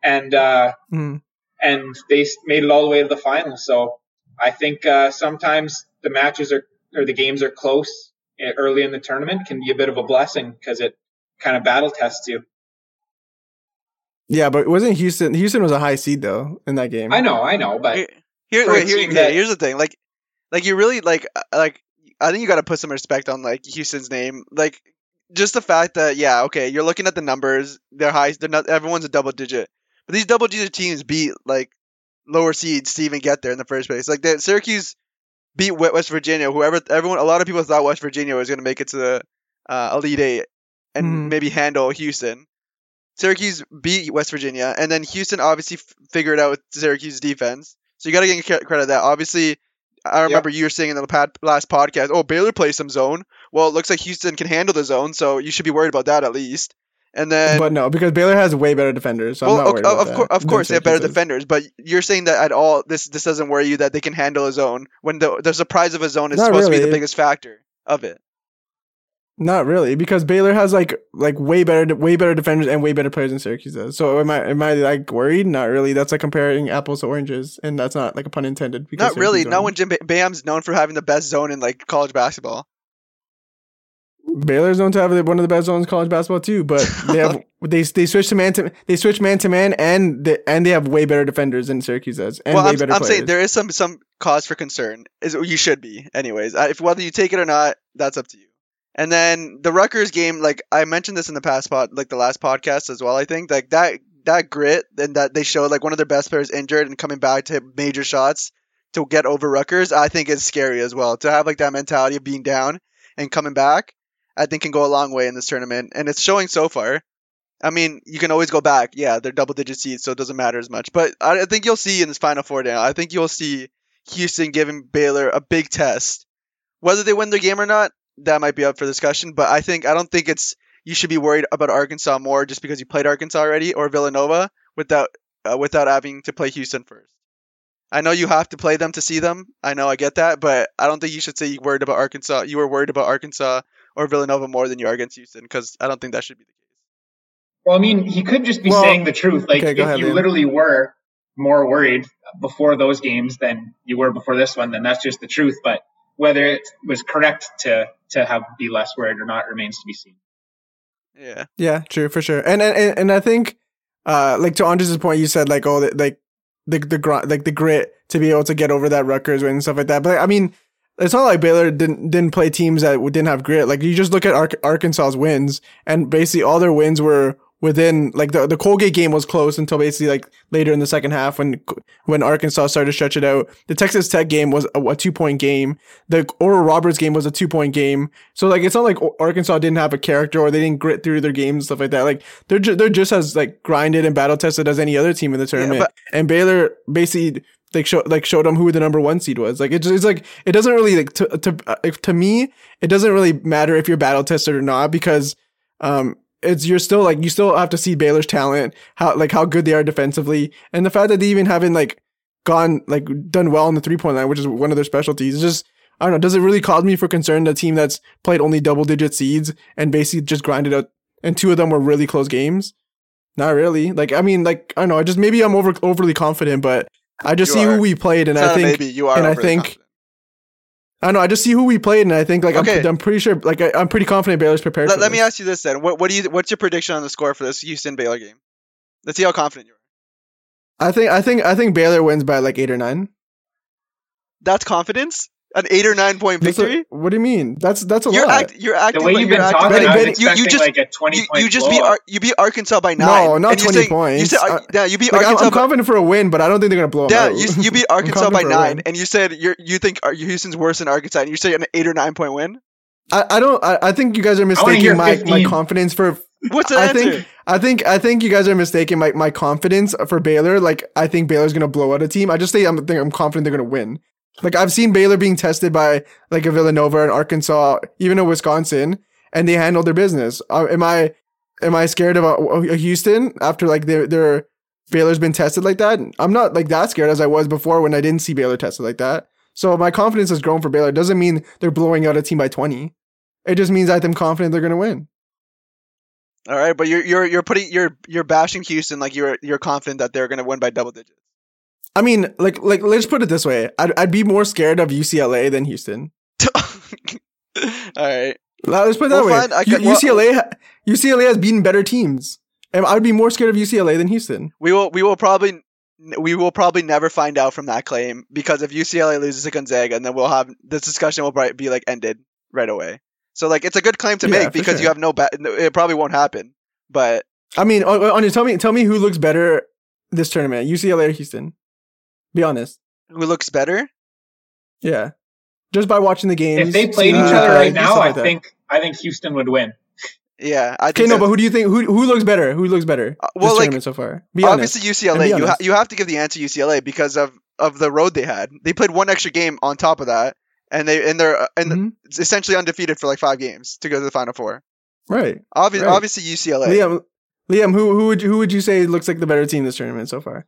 and uh, Mm. and they made it all the way to the final. So I think uh, sometimes the matches are or the games are close eh, early in the tournament can be a bit of a blessing because it kind of battle tests you. Yeah, but wasn't Houston? Houston was a high seed though in that game. I know, I know, but Here, here, for wait, here, team that- here's the thing. Like, like you really like, uh, like I think you got to put some respect on like Houston's name. Like, just the fact that yeah, okay, you're looking at the numbers. They're high. They're not. Everyone's a double digit, but these double digit teams beat like lower seeds to even get there in the first place. Like the Syracuse beat West Virginia. Whoever, everyone, a lot of people thought West Virginia was going to make it to the uh, Elite Eight and Mhm. maybe handle Houston. Syracuse beat West Virginia, and then Houston obviously f- figured out with Syracuse defense. So you got to give cre- credit that. Obviously, I remember you were saying in the pad- last podcast, "Oh, Baylor plays some zone." Well, it looks like Houston can handle the zone, so you should be worried about that at least. And then, but no, because Baylor has way better defenders. So I'm well, not of, worried about of, that cour- of course, they have better defenders, but you're saying that at all this this doesn't worry you that they can handle a zone when the the surprise of a zone is Not supposed to be the biggest factor of it. Not really, because Baylor has like like way better way better defenders and way better players than Syracuse does. So am I am I like worried? Not really. That's like comparing apples to oranges, and that's not like a pun intended. because Not really. Syracuse Not won. when Jim Ba- Bam's known for having the best zone in like college basketball. Baylor's known to have one of the best zones in college basketball too, but they have they they switch to man to they switch man to man and they, and they have way better defenders than Syracuse does and well, way I'm, better I'm players. saying there is some some cause for concern. Is you should be, anyways. If whether you take it or not, that's up to you. And then the Rutgers game, like I mentioned this in the past pod, like the last podcast as well. I think like that that grit and that they showed like one of their best players injured and coming back to major shots to get over Rutgers, I think is scary as well. To have like that mentality of being down and coming back, I think can go a long way in this tournament, and it's showing so far. I mean, you can always go back. Yeah, they're double digit seeds, so it doesn't matter as much. But I, think you'll see in this Final Four now. I think you'll see Houston giving Baylor a big test. Whether they win their game or not, that might be up for discussion. But I think I don't think it's you should be worried about Arkansas more just because you played Arkansas already or Villanova without uh, without having to play Houston first. I know you have to play them to see them. I know I get that, but I don't think you should say you worried about Arkansas. You were worried about Arkansas or Villanova more than you are against Houston because I don't think that should be the case. Well, I mean, he could just be Well, saying the truth. Like, okay, if ahead, you Liam. literally were more worried before those games than you were before this one, then that's just the truth. But whether it was correct to to have be less worried or not remains to be seen. Yeah. Yeah, true for sure. And and and, and I think, uh, like to Andres' point, you said like oh, the, like the the gr- like the grit to be able to get over that Rutgers win and stuff like that. But I mean, it's not like Baylor didn't didn't play teams that didn't have grit. Like you just look at Ar- Arkansas's wins, and basically all their wins were within like the the Colgate game was close until basically like later in the second half when when Arkansas started to stretch it out. The Texas Tech game was a, a two point game. The Oral Roberts game was a two point game. So like it's not like Arkansas didn't have a character or they didn't grit through their games and stuff like that. Like they're ju- they're just as like grinded and battle tested as any other team in the tournament. but- and Baylor basically like show like showed them who the number one seed was. Like it's it's like it doesn't really like to to uh, to me it doesn't really matter if you're battle tested or not because um it's you're still like you still have to see Baylor's talent how like how good they are defensively. And the fact that they even haven't like gone like done well on the three point line which is one of their specialties it's just I don't know does it really cause me for concern a team that's played only double digit seeds and basically just grinded out and two of them were really close games? Not really. Like I mean like I don't know I just maybe I'm over overly confident but I just You see are. who we played and I think maybe you are. and I think-. I don't know I just see who we played and I think like Okay. I'm, I'm pretty sure like I, I'm pretty confident Baylor's prepared Let, for let me ask you this then. What what do you what's your prediction on the score for this Houston Baylor game? Let's see how confident you are. I think I think I think Baylor wins by like eight or nine. That's confidence. An eight or nine point That's a- victory. what do you mean? That's that's a You're lot. act, you're acting The way like you've been talking, Betty- I was you, you just like a twenty you, point you just beat blowout. Ar- you beat Arkansas by nine. No, not and 20 said, points. You said Uh, yeah, you beat like, I'm, Arkansas. I'm by, confident for a win, but I don't think they're gonna blow 'em yeah, out. you, you beat Arkansas by confident for a nine, and you said you you think Houston's worse than Arkansas, and you say an eight or nine point win. I, I don't. I, I think you guys are mistaking my, my confidence for. What's the I answer? think I think I think you guys are mistaking my, my confidence for Baylor. Like I think Baylor's gonna blow out a team. I just say I'm think I'm confident they're gonna win. Like I've seen Baylor being tested by like a Villanova and Arkansas, even a Wisconsin, and they handled their business. Uh, am I am I scared of a, a Houston after like their their Baylor's been tested like that? I'm not like that scared as I was before when I didn't see Baylor tested like that. So my confidence has grown for Baylor. It doesn't mean they're blowing out a team by 20. It just means that I'm confident they're gonna win. All right, but you're you're you're putting you're you're bashing Houston like you're you're confident that they're gonna win by double digits. I mean, like like let's put it this way. I'd I'd be more scared of UCLA than Houston. All right, Let's put it that We'll way. I U- can- UCLA, UCLA has beaten better teams, and I'd be more scared of UCLA than Houston. We will we will probably we will probably never find out from that claim because if UCLA loses to Gonzaga, and then we'll have this discussion will probably be like ended right away. So like it's a good claim to Yeah, make because sure. you have no bet. It probably won't happen, but I mean, oh, oh, on, on, tell me, tell me who looks better this tournament, UCLA or Houston? Be honest. who looks better? Yeah, just by watching the games. If they played each other right now, stuff I like that. think I think Houston would win. Yeah, I Okay, think no, so. but who do you think who who looks better? Who looks better? Uh, this like, tournament so far. Be honest. obviously And UCLA. be You ha- you have to give the answer UCLA because of of the road they had. They played one extra game on top of that, and they and they're uh, and Mhm. it's essentially undefeated for like five games to go to the final four. Right, Obvi- Right. Obviously UCLA. Liam. Liam, who who would you, who would you say looks like the better team this tournament so far?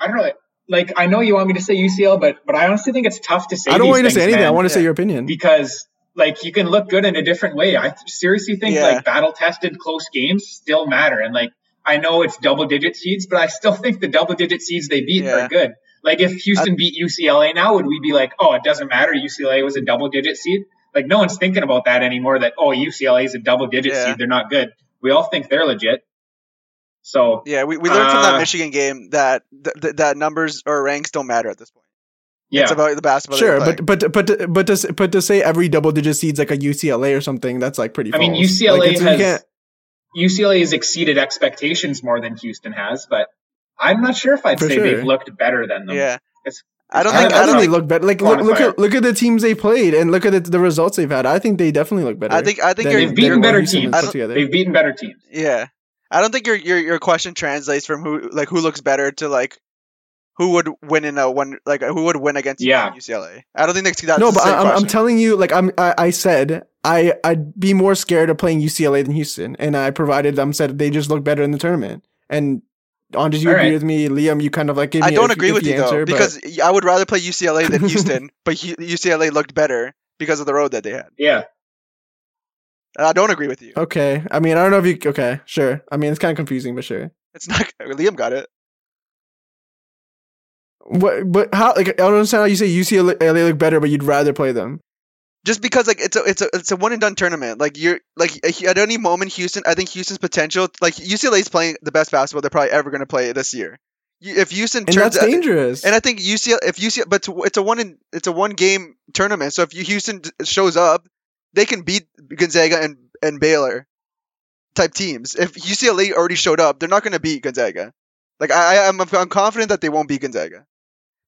I don't know. Like I know you want me to say UCL, but but I honestly think it's tough to say. I don't these want you to say things, anything. I want to say your opinion. because like you can look good in a different way. I seriously think Yeah. like battle tested close games still matter, and like I know it's double digit seeds, but I still think the double digit seeds they beat Yeah. are good. Like if Houston beat UCLA now, would we be like, oh, it doesn't matter? UCLA was a double digit seed. Like no one's thinking about that anymore. That oh, UCLA is a double digit Yeah. seed. They're not good. We all think they're legit. So Yeah, we, we learned from that Uh, Michigan game that th- th- that numbers or ranks don't matter at this point. yeah, It's about the basketball. Sure, but but but but to but to say every double digit seed's like a UCLA or something, that's like pretty. I mean. UCLA Like, has can't- UCLA has exceeded expectations more than Houston has, but I'm not sure if I'd For say sure. they've looked better than them. yeah, It's- I don't think I I don't think they think look better. Like look, look at look at the teams they played and look at the, the results they've had. I think they definitely look better. I think I think They've beaten better teams. put I don't- together. They've beaten better teams. yeah. I don't think your your your question translates from who like who looks better to like who would win in a one like who would win against Yeah. UCLA. I don't think that's that's no, the but same I, I'm, I'm telling you, like I'm, I, I said, I, I'd be more scared of playing UCLA than Houston, and I provided them said they just look better in the tournament. And Andres, you All agree right. with me? Liam, you kind of like gave me. I a don't iffy- agree with iffy you though answer, but- because I would rather play UCLA than Houston, but Hu- UCLA looked better because of the road that they had. Yeah. I don't agree with you. okay, I mean, I don't know if you. Okay, sure. I mean, it's kind of confusing, but sure. It's not Liam got it. What? But how? Like, I don't understand how you say UCLA look better, but you'd rather play them. just because like it's a it's a it's a one and done tournament. Like you're like at any moment, Houston. I think Houston's potential. Like UCLA is playing the best basketball they're probably ever going to play this year. If Houston And turns, that's dangerous. and I think UCLA if UCLA, but it's- a one in it's a one game tournament. So if you, Houston shows up, they can beat Gonzaga and and Baylor type teams. If UCLA already showed up, they're not going to beat Gonzaga. Like I, I I'm I'm confident that they won't beat Gonzaga.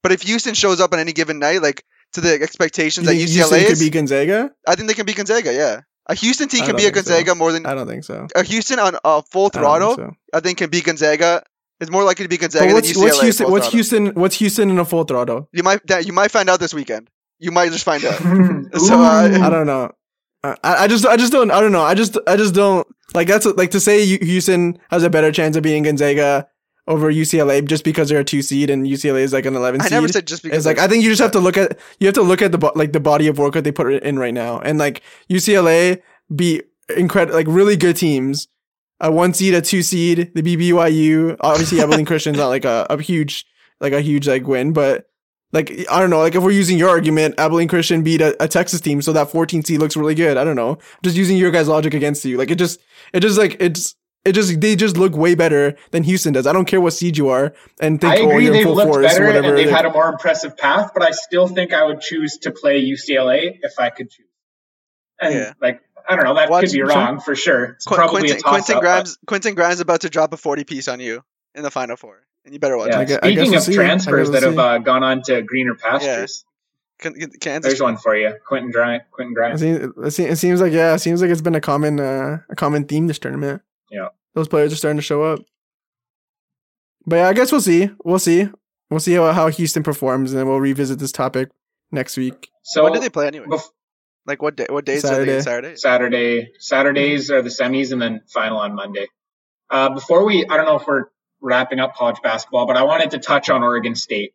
But if Houston shows up on any given night, like to the expectations that UCLA Houston is, could be Gonzaga? I think they can beat Gonzaga. Yeah, a Houston team can be a think so. Gonzaga more than I don't think so. a Houston on a full I think throttle. so. I think can be Gonzaga. Is more likely to be Gonzaga what's, than UCLA. what's Houston? What's throttle. Houston? What's Houston in a full throttle? You might that you might find out this weekend. You might just find out. So, uh, I don't know. I, I just I just don't I don't know. I just I just don't like that's like to say Houston has a better chance of beating Gonzaga over UCLA just because they're a two seed and UCLA is like an eleven Seed. I never said just because. It's like I think you just have to look at you have to look at the like the body of work that they put in right now, and like UCLA beat incredible like really good teams, a one seed, a two seed, the BBYU, obviously Abilene Christian's not like a, a huge like a huge like win, but like I don't know, like if we're using your argument, Abilene Christian beat a, a Texas team, so that 14 seed looks really good. I don't know, just using your guys' logic against you, like it just it just like it's. It just they just look way better than Houston does. I don't care what seed you are, and think I oh agree you're in they've full looked force, better whatever. and they've had a more impressive path, but I still think I would choose to play UCLA if I could choose. And Yeah. like I don't know, that Watch- could be wrong for sure. It's Qu- probably Quentin, a toss Quentin up. Grimes. Quentin Grimes about to drop a forty piece on you in the final four, and you better watch Yeah. It. gue- I guess Speaking we'll of see. I guess transfers we'll that have uh, gone on to greener pastures, Can, can- Kansas. there's one for you, Quentin Grimes. Quentin It Grimes. seems, it seems- it seems like yeah, it seems like it's been a common uh, a common theme this tournament. Yeah. those players are starting to show up. But yeah, I guess we'll see. We'll see. We'll see how, how Houston performs, and then we'll revisit this topic next week. So when do they play anyway? bef- Like what day? What days are they? Saturday. Saturday. Saturday, Saturdays are the semis, and then final on Monday. Uh, before we, I don't know if we're wrapping up college basketball, but I wanted to touch on Oregon State.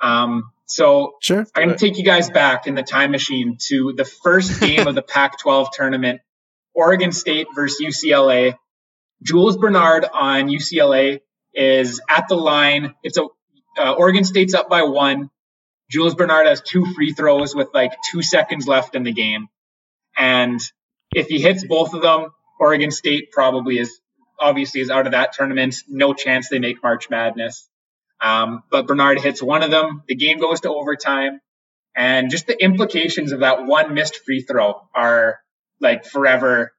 Um, so Sure. I'm going to take you guys back in the time machine to the first game of the Pac-12 tournament, Oregon State versus UCLA. Jules Bernard on UCLA is at the line. It's a uh, Oregon State's up by one. Jules Bernard has two free throws with like two seconds left in the game, and if he hits both of them, Oregon State probably is obviously is out of that tournament. No chance they make March Madness. Um, but Bernard hits one of them. The game goes to overtime. And just the implications of that one missed free throw are like forever,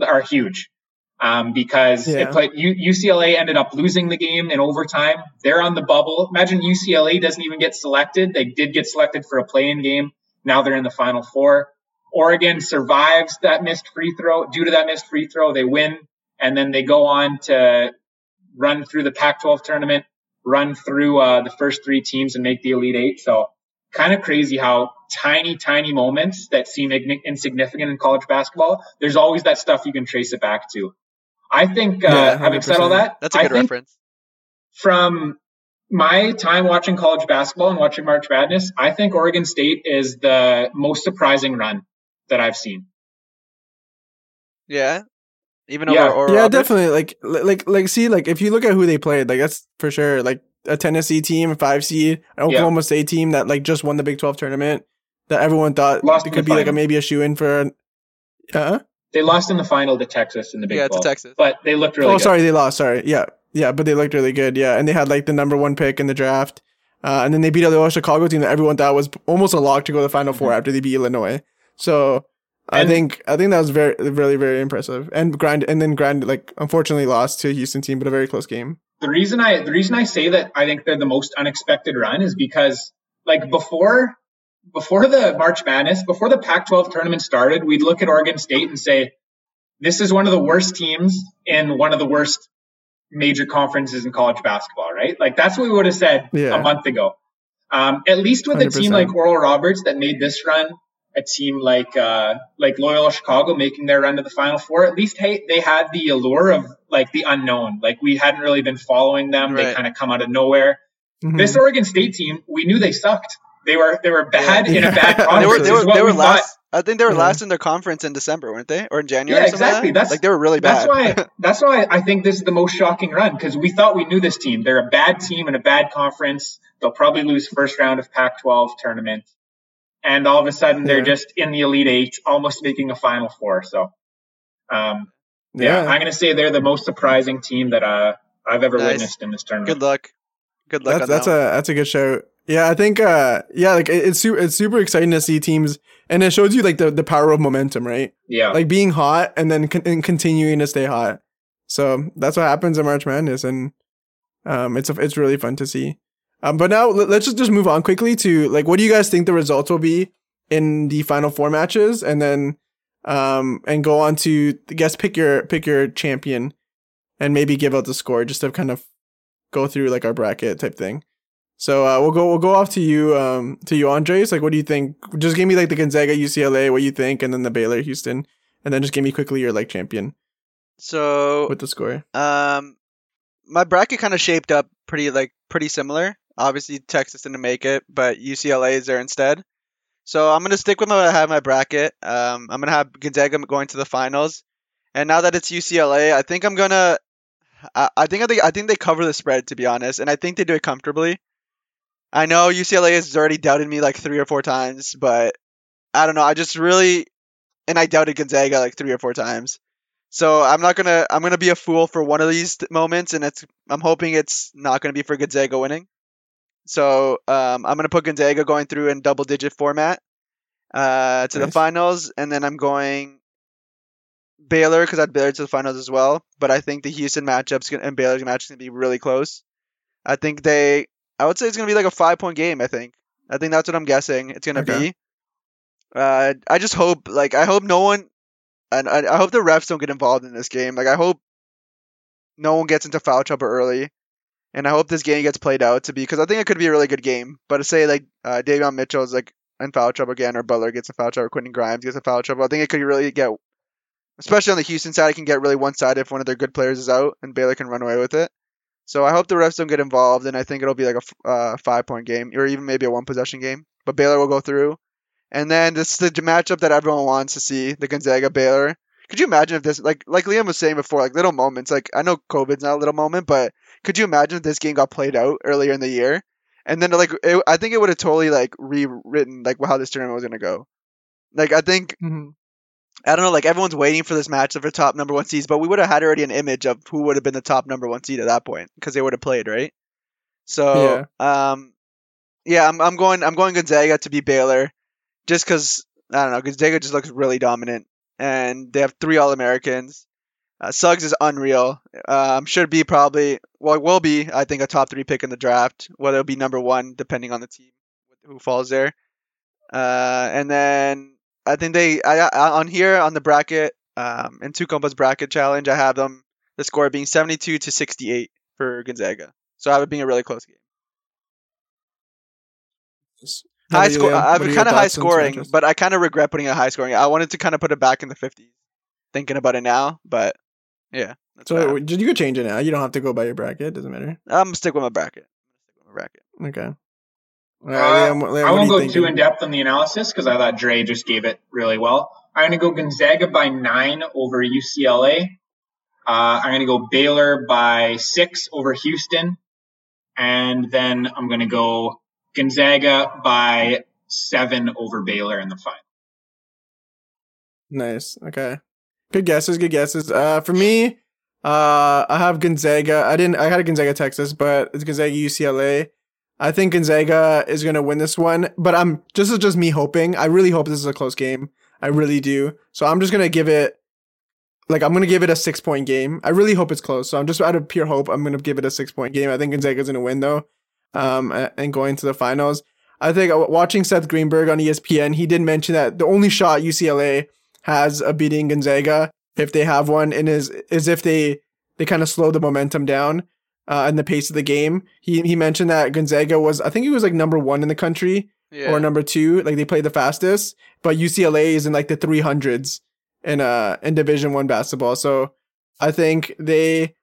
are huge. Um, because Yeah. it played, U, UCLA ended up losing the game in overtime. They're on the bubble. Imagine UCLA doesn't even get selected. They did get selected for a play-in game. Now they're in the final four. Oregon survives that missed free throw. Due to that missed free throw, they win. And then they go on to run through the Pac-12 tournament, run through uh, the first three teams and make the Elite Eight. So kind of crazy how tiny, tiny moments that seem igni- insignificant in college basketball, there's always that stuff you can trace it back to. I think, uh, Yeah, having said all that, That's a good reference. from my time watching college basketball and watching March Madness, I think Oregon State is the most surprising run that I've seen. Yeah. Even Yeah. over Oral yeah, Roberts? definitely. Like, like, like, see, like, if you look at who they played, like, that's for sure, like, a Tennessee team, a five seed, an Oklahoma State team that, like, just won the Big 12 tournament that everyone thought Lost it could the be, like, a maybe a shoe in for, an, uh They lost in the final to Texas in the Big Yeah, to Texas. but they looked really oh, good. sorry, they lost. Sorry. Yeah. Yeah, but they looked really good. Yeah. And they had, like, the number one pick in the draft. Uh, and then they beat out the Chicago team that everyone thought was almost a lock to go to the Final 4 after they beat Illinois. So, I think I think that was very really very impressive and grind and then grind like unfortunately lost to a Houston team but a very close game. the reason I the reason I say that I think they're the most unexpected run is because like before before the March Madness, before the Pac-12 tournament started, we'd look at Oregon State and say this is one of the worst teams in one of the worst major conferences in college basketball, right? Like that's what we would have said Yeah. a month ago. Um, at least with a team like Oral Roberts that made this run, a team like uh, like Loyola Chicago making their run to the Final Four, at least hey, they had the allure of like the unknown. Like we hadn't really been following them. They kind of come out of nowhere. Mhm. This Oregon State team, we knew they sucked. They were they were bad in a bad Yeah. conference. They were they were they were we thought. last. I think they were Yeah. last in their conference in December, weren't they? Or in January? Yeah, or something like exactly. that? That's- like they were really bad. That's bad. why that's why I think this is the most shocking run because we thought we knew this team. They're a bad team in a bad conference. They'll probably lose first round of Pac-12 tournament, and all of a sudden they're Yeah. just in the Elite Eight, almost making a Final Four. So, um, yeah, I'm gonna say they're the most surprising team that uh, I've ever Nice. witnessed in this tournament. Good luck. Good luck that's on that's that. a that's a good show. Yeah, I think uh yeah, like it, it's super it's super exciting to see teams and it shows you like the the power of momentum, right? Yeah, Like being hot and then con- and continuing to stay hot. So that's what happens in March Madness and um it's it's really fun to see. Um but now let, let's just just move on quickly to like what do you guys think the results will be in the final four matches and then um and go on to I guess pick your pick your champion and maybe give out the score just to kind of go through like our bracket type thing. So uh, we'll go we'll go off to you um to you Andres like what do you think just give me like the Gonzaga UCLA what you think and then the Baylor Houston and then just give me quickly your like champion So with the score. Um, my bracket kind of shaped up pretty like pretty similar. Obviously, Texas didn't make it, but UCLA is there instead. So I'm gonna stick with what I have my bracket. Um, I'm gonna have Gonzaga going to the finals, and now that it's UCLA, I think I'm gonna. I think I think I think they cover the spread to be honest, and I think they do it comfortably. I know UCLA has already doubted me like three or four times, but I don't know. I just really, and I doubted Gonzaga like three or four times. So I'm not gonna I'm gonna be a fool for one of these moments, and it's I'm hoping it's not gonna be for Gonzaga winning. So um, I'm gonna put Gonzaga going through in double digit format uh, to the finals, and then I'm going Baylor because I'd Baylor to the finals as well. But I think the Houston matchups and Baylor's match is gonna be really close. I think they I would say it's gonna be like a five point game. I think I think that's what I'm guessing it's gonna Okay. be. Uh, I just hope like I hope no one and I, I hope the refs don't get involved in this game. Like I hope no one gets into foul trouble early, and I hope this game gets played out to be because I think it could be a really good game. But say like uh, Davion Mitchell is like in foul trouble again, or Butler gets in foul trouble, or Quentin Grimes gets in foul trouble, I think it could really get, especially on the Houston side, it can get really one sided if one of their good players is out and Baylor can run away with it. So I hope the refs don't get involved, and I think it'll be like a uh, five point game, or even maybe a one possession game. But Baylor will go through. And then this is the matchup that everyone wants to see: the Gonzaga Baylor. Could you imagine if this, like, like Liam was saying before, like little moments. Like I know COVID's not a little moment, but could you imagine if this game got played out earlier in the year, and then like it, I think it would have totally like rewritten like how this tournament was gonna go. Like I think Mhm. I don't know, like everyone's waiting for this match for top number one seeds, but we would have had already an image of who would have been the top number one seed at that point because they would have played, right? So, um, yeah, I'm I'm going I'm going Gonzaga to be Baylor, just because I don't know Gonzaga just looks really dominant, and they have three All Americans. Uh, Suggs is unreal. Um, should be probably well, will be I think a top three pick in the draft. Whether it'll be number one depending on the team who falls there. Uh, and then I think they I, I on here on the bracket um in Tucompa's bracket challenge I have them the score being 72 to 68 for Gonzaga. So I have it being a really close game. High score. I have kind of high scoring, but I kind of regret putting a high scoring. I wanted to kind of put it back in the 50s. Thinking about it now, but yeah. So did you could change it now? You don't have to go by your bracket. Doesn't matter. I'm gonna stick with my bracket. Stick with my bracket. Okay. Uh, Liam, Liam, I won't go thinking? too in depth on the analysis because I thought Dre just gave it really well. I'm going to go Gonzaga by nine over UCLA. Uh, I'm going to go Baylor by six over Houston. And then I'm going to go Gonzaga by seven over Baylor in the final. Nice. Okay. Good guesses. Good guesses. Uh, for me, uh, I have Gonzaga. I didn't. I had a Gonzaga, Texas, but it's Gonzaga, UCLA. I think Gonzaga is to win this one, but I'm just is just me hoping. I really hope this is a close game. I really do. So I'm just to give it like I'm to give it a 6 point game. I really hope it's close. So I'm just out of pure hope I'm to give it a 6 point game. I think Gonzaga's to win though. Um and going to the finals. I think uh, watching Seth Greenberg on ESPN, he did mention that the only shot UCLA has of beating Gonzaga if they have one and is is if they they kind of slow the momentum down uh, and the pace of the game. He he mentioned that Gonzaga was I think he was like number one in the country yeah. or number two, like they played the fastest. But UCLA is in like the three hundreds in uh in Division One basketball. So I think they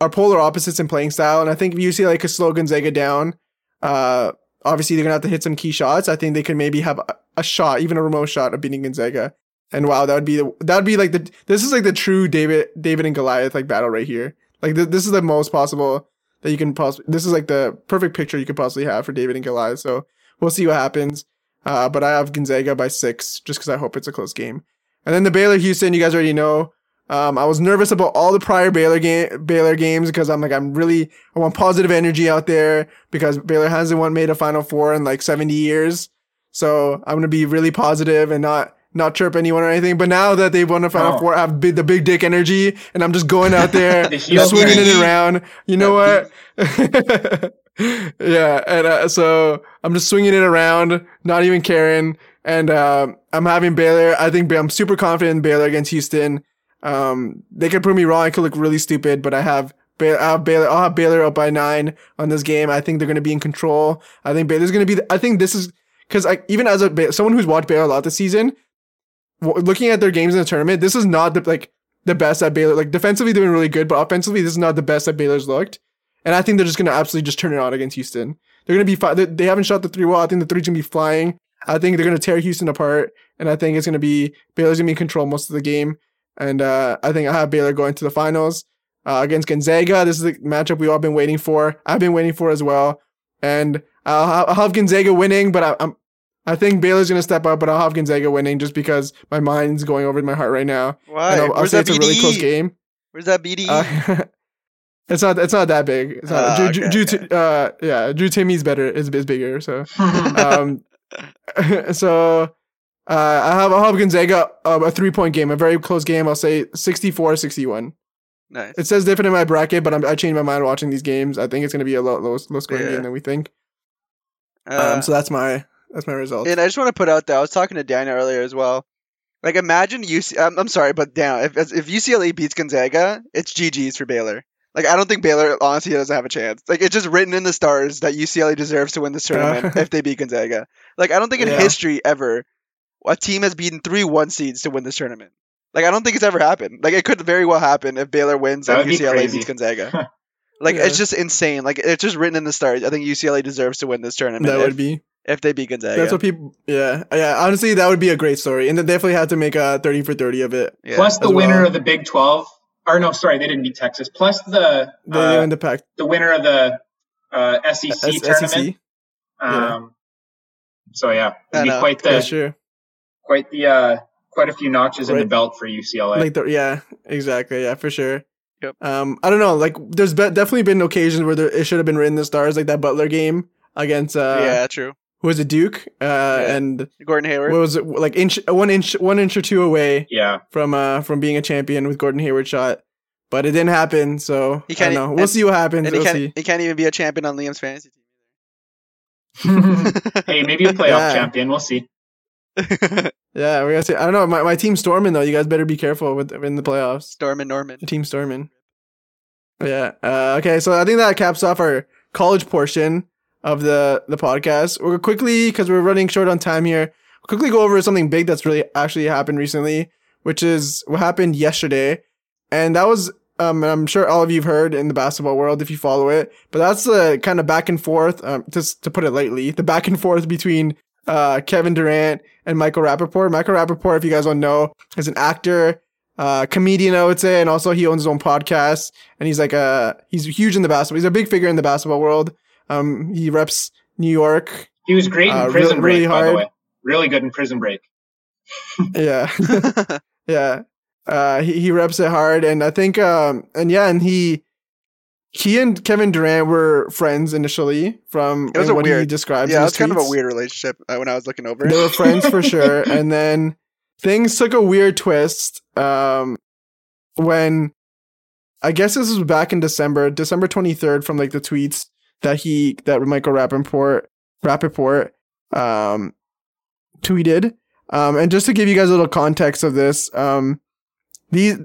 are polar opposites in playing style, and I think if you UCLA could slow Gonzaga down, uh, obviously they're gonna have to hit some key shots. I think they could maybe have a, a shot, even a remote shot, of beating Gonzaga. And wow, that would be that would be like the this is like the true David David and Goliath like battle right here. Like th- this is the most possible that you can possibly. This is like the perfect picture you could possibly have for David and Goliath. So we'll see what happens. Uh, but I have Gonzaga by six just because I hope it's a close game. And then the Baylor Houston, you guys already know. Um, I was nervous about all the prior Baylor game Baylor games because I'm like I'm really I want positive energy out there because Baylor hasn't won made a Final Four in like 70 years. So I'm gonna be really positive and not not chirp anyone or anything. But now that they've won the Final oh. Four, I have big, the big dick energy, and I'm just going out there, the swinging it around. You know what? yeah, and uh, so I'm just swinging it around, not even caring. And uh, I'm having Baylor. I think I'm super confident in Baylor against Houston. Um, they could prove me wrong. I could look really stupid, but I have Baylor, I have Baylor. I'll have Baylor up by nine on this game. I think they're going to be in control. I think Baylor's going to be. The, I think this is because I even as a someone who's watched Baylor a lot this season, looking at their games in the tournament, this is not the like the best that Baylor like defensively doing really good, but offensively this is not the best that Baylor's looked. And I think they're just gonna absolutely just turn it on against Houston. They're gonna be fi- they, they haven't shot the three well. I think the three's gonna be flying. I think they're gonna tear Houston apart, and I think it's gonna be Baylor's gonna be in control most of the game. And uh, I think I have Baylor going to the finals uh, against Gonzaga. This is the matchup we've all been waiting for. I've been waiting for as well, and I'll, I'll have Gonzaga winning, but I, I'm I think Baylor's gonna step up, but I'll have Gonzaga winning just because my mind's going over my heart right now. Why? And I'll, I'll say it's BDE? a really close game. Where's that BDE? Uh, it's not. It's not that big. It's not, Drew, okay, Drew, okay. Uh, yeah, Drew Timme's better. Is is bigger. So, um, so uh, I have I have Gonzaga uh, a three point game, a very close game. I'll say 64-61. Nice. It says different in my bracket, but I'm, i changed my mind watching these games. I think it's going to be a low low, low scoring yeah. game than we think. Uh, um, so that's my that's my result. And I just want to put out there, I was talking to Dana earlier as well. Like, imagine UC. I'm, I'm sorry, but Dan, if if UCLA beats Gonzaga, it's GG's for Baylor. Like, I don't think Baylor honestly doesn't have a chance. Like, it's just written in the stars that UCLA deserves to win this tournament if they beat Gonzaga. Like, I don't think in yeah. history ever a team has beaten three one seeds to win this tournament. Like, I don't think it's ever happened. Like, it could very well happen if Baylor wins and UCLA beats Gonzaga. like, yeah. it's just insane. Like, it's just written in the stars. I think UCLA deserves to win this tournament. That if, would be if they beat Gonzaga. That's what people. Yeah, yeah. Honestly, that would be a great story, and they definitely had to make a thirty for thirty of it. Yeah. Plus the winner well. of the Big Twelve, or no, sorry, they didn't beat Texas. Plus the they uh, the pack. The winner of the uh, SEC S- tournament. SEC? Um, yeah. So yeah, it'd be quite the sure. Quite the uh, quite a few notches in the belt for UCLA. like the yeah exactly yeah for sure Yep. um i don't know like there's be- definitely been occasions where there, it should have been written in the stars like that butler game against uh yeah, true. who was it duke uh Yeah. and Gordon Hayward. what was it like inch one inch one inch or two away yeah, from uh from being a champion with gordon hayward shot but it didn't happen so He i can't don't know we'll and- see what happens and he we'll can't, see he can't even be a champion on Liam's fantasy team. hey, maybe a playoff Yeah. champion. Well see. Team. yeah we're gonna see i don't know my, my team's storming though you guys better be careful with in the playoffs Stormin Norman. Team Stormin. Yeah. Uh, okay. So I think that caps off our college portion of the the podcast. We'll quickly because we're running short on time here. Quickly go over something big that's really actually happened recently, which is what happened yesterday, and that was. Um, and I'm sure all of you've heard in the basketball world if you follow it, but that's the kind of back and forth, um, just to put it lightly, the back and forth between uh, Kevin Durant and Michael Rappaport. Michael Rappaport, if you guys don't know, is an actor uh, comedian, I would say, and also he owns his own podcast, and he's like a he's huge in the basketball. He's a big figure in the basketball world. Um, he reps New York. He was great in Uh, Prison really- really Break, by the way. Really good in Prison Break. Yeah, yeah. Uh, he he reps it hard, and I think um, and yeah, and he he and Kevin Durant were friends initially from It was a what he describes. yeah, in it was kind of a weird relationship uh, when I was looking over. They were friends for sure, and then things took a weird twist um, when I guess this was back in December, December twenty third, from like the tweets that he that Michael Rappaport Rappaport um, tweeted. Um, and just to give you guys a little context of this, um, these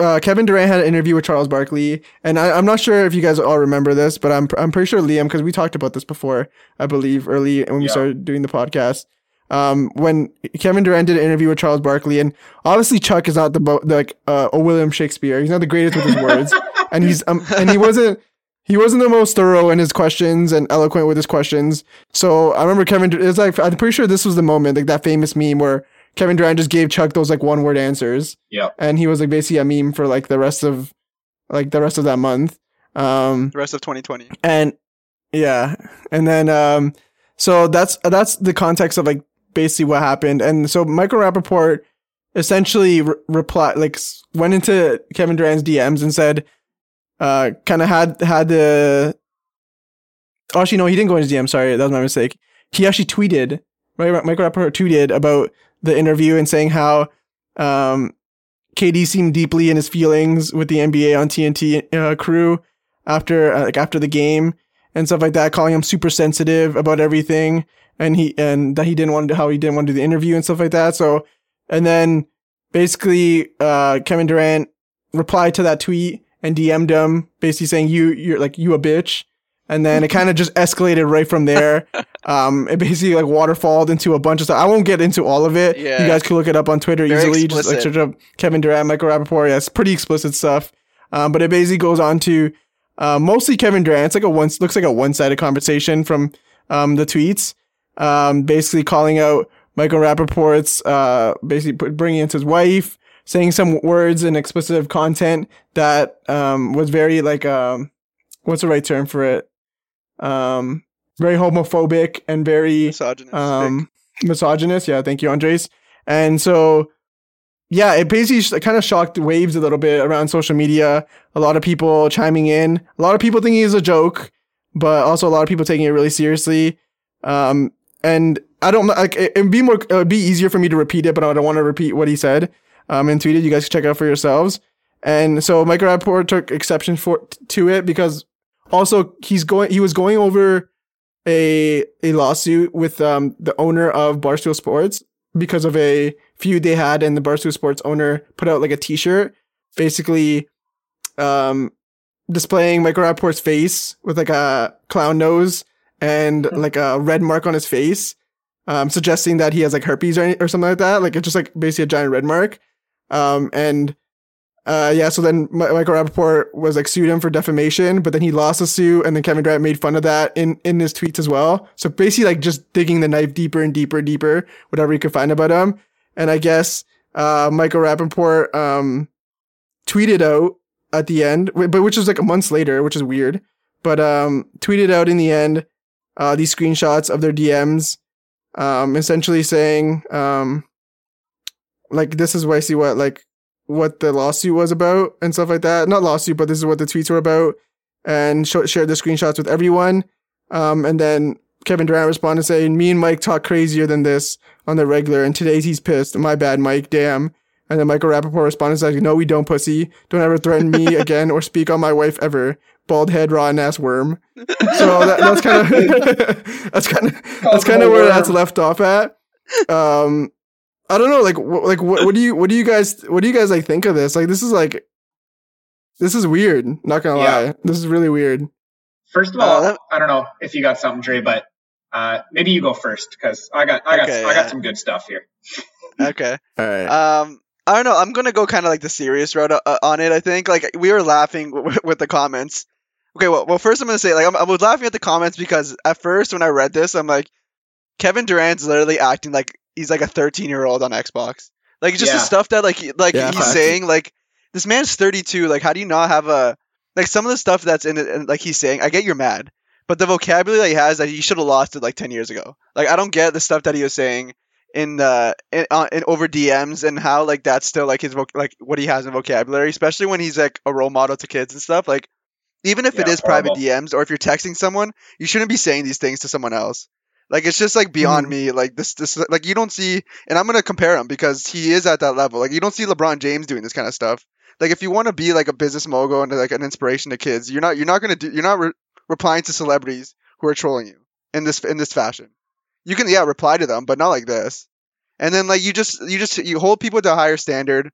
uh, Kevin Durant had an interview with Charles Barkley, and I, I'm not sure if you guys all remember this, but I'm I'm pretty sure Liam because we talked about this before, I believe, early when we Yeah. started doing the podcast. Um, when Kevin Durant did an interview with Charles Barkley, and obviously Chuck is not the bo- like uh, a William Shakespeare. He's not the greatest with his words, and he's um, and he wasn't he wasn't the most thorough in his questions and eloquent with his questions. So I remember Kevin. It's like I'm pretty sure this was the moment, like that famous meme where Kevin Durant just gave Chuck those like one word answers. Yeah. and he was like basically a meme for like the rest of like the rest of that month. Um the rest of 2020. and yeah. And then um so that's that's the context of like basically what happened. And so michael rappaport essentially re- replied like went into kevin durant's dms and said uh kind of had had the oh, actually no he didn't go into his dm sorry that was my mistake. He actually tweeted right michael rappaport tweeted about the interview and saying how um KD seemed deeply in his feelings with the NBA on TNT uh, crew after uh, like after the game and stuff like that, calling him super sensitive about everything, and he and that he didn't want to how he didn't want to do the interview and stuff like that. So, and then basically, uh, Kevin Durant replied to that tweet and DM'd him, basically saying you you're like you a bitch, and then it kind of just escalated right from there. um, it basically like waterfalled into a bunch of stuff. I won't get into all of it. Yeah. You guys can look it up on Twitter Very easily. Just like search up Kevin Durant, Michael Rappaport. Yeah, it's pretty explicit stuff. Um, but it basically goes on to uh, mostly Kevin Durant. It's like a one looks like a one sided conversation from um, the tweets. Um, basically calling out Michael Rappaport's uh, basically put, bringing into his wife, saying some words and explicit content that um, was very like um, what's the right term for it? Um, very homophobic and very Misogynist. um misogynist. Yeah thank you andres. And so yeah it basically kind of shocked waves a little bit around social media. A lot of people chiming in. A lot of people thinking it's a joke but also a lot of people taking it really seriously. Um and i don't like it, it'd be more it would be easier for me to repeat it but i don't want to repeat what he said um and tweeted you guys can check it out for yourselves. And so Michael Rappaport took exception for to it because also he's going he was going over a a lawsuit with um the owner of Barstool Sports because of a feud they had and the Barstool Sports owner put out like a t-shirt basically um displaying Michael Rappaport's face with like a clown nose and like a red mark on his face um suggesting that he has like herpes or, any, or something like that. Like it's just like basically a giant red mark. Um and uh, yeah, so then Mi- Michael Rappaport was like sued him for defamation, but then he lost the suit, and then Kevin Durant made fun of that in in his tweets as well. So basically, like just digging the knife deeper and deeper and deeper, whatever you could find about him. And I guess uh, Michael Rappaport um, tweeted out at the end, but which was like a months later, which is weird. But um, tweeted out in the end uh, these screenshots of their DMs, um, essentially saying, um, like this is why I see what like what the lawsuit was about and stuff like that. Not lawsuit, but this is what the tweets were about, and sh- shared the screenshots with everyone. Um, and then Kevin Durant responded saying, "Me and Mike talk crazier than this on the regular, and today's he's pissed. My bad, Mike. Damn." And then Michael Rappaport responded saying, "No, we don't, pussy. Don't ever threaten me again or speak on my wife ever. Bald head, rotten ass worm." So that, that's kind of that's kind of that's kind of where that's left off at. Um, I don't know, like, wh- like what, what do you, what do you guys, what do you guys like think of this? Like, this is like, this is weird. Not gonna Yeah. lie, this is really weird. First of all, Uh, I don't know if you got something, Dre, but uh, maybe you go first because I got I got Okay, I yeah. got some good stuff here. Okay. All right. Um, I don't know. I'm gonna go kind of like the serious route uh, on it. I think like we were laughing w- with the comments. Okay, well, well, first I'm gonna say like I'm, I was laughing at the comments because at first when I read this, I'm like, Kevin Durant's literally acting like he's like a 13 year old on Xbox. Like just the stuff that like like Yeah, he's saying. Like this man's 32. Like how do you not have a like some of the stuff that's in it? And, like he's saying, I get you're mad, but the vocabulary that he has, that he should have lost it like 10 years ago. Like I don't get the stuff that he was saying in uh in, uh, in over DMs and how like that's still like his voc- like what he has in vocabulary, especially when he's like a role model to kids and stuff. Like even if it Yeah, is private. DMs or if you're texting someone, you shouldn't be saying these things to someone else. Like it's just like beyond Mhm. me. Like this, this like you don't see, and I'm gonna compare him because he is at that level. Like you don't see LeBron James doing this kind of stuff. Like if you want to be like a business mogul and like an inspiration to kids, you're not you're not gonna do you're not re- replying to celebrities who are trolling you in this in this fashion. You can yeah reply to them, but not like this. And then like you just you just you hold people to a higher standard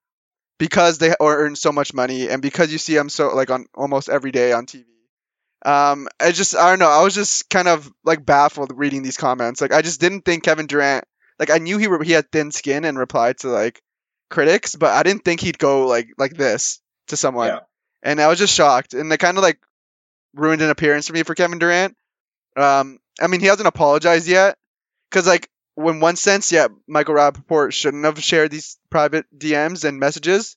because they or earn so much money and because you see them so like on almost every day on TV. Um, I just I don't know. I was just kind of like baffled reading these comments. Like I just didn't think Kevin Durant. Like I knew he re- he had thin skin and replied to like critics, but I didn't think he'd go like like this to someone. Yeah. And I was just shocked, and it kind of like ruined an appearance for me for Kevin Durant. Um, I mean he hasn't apologized yet, because like when one sense, yeah, Michael Rappaport shouldn't have shared these private DMs and messages.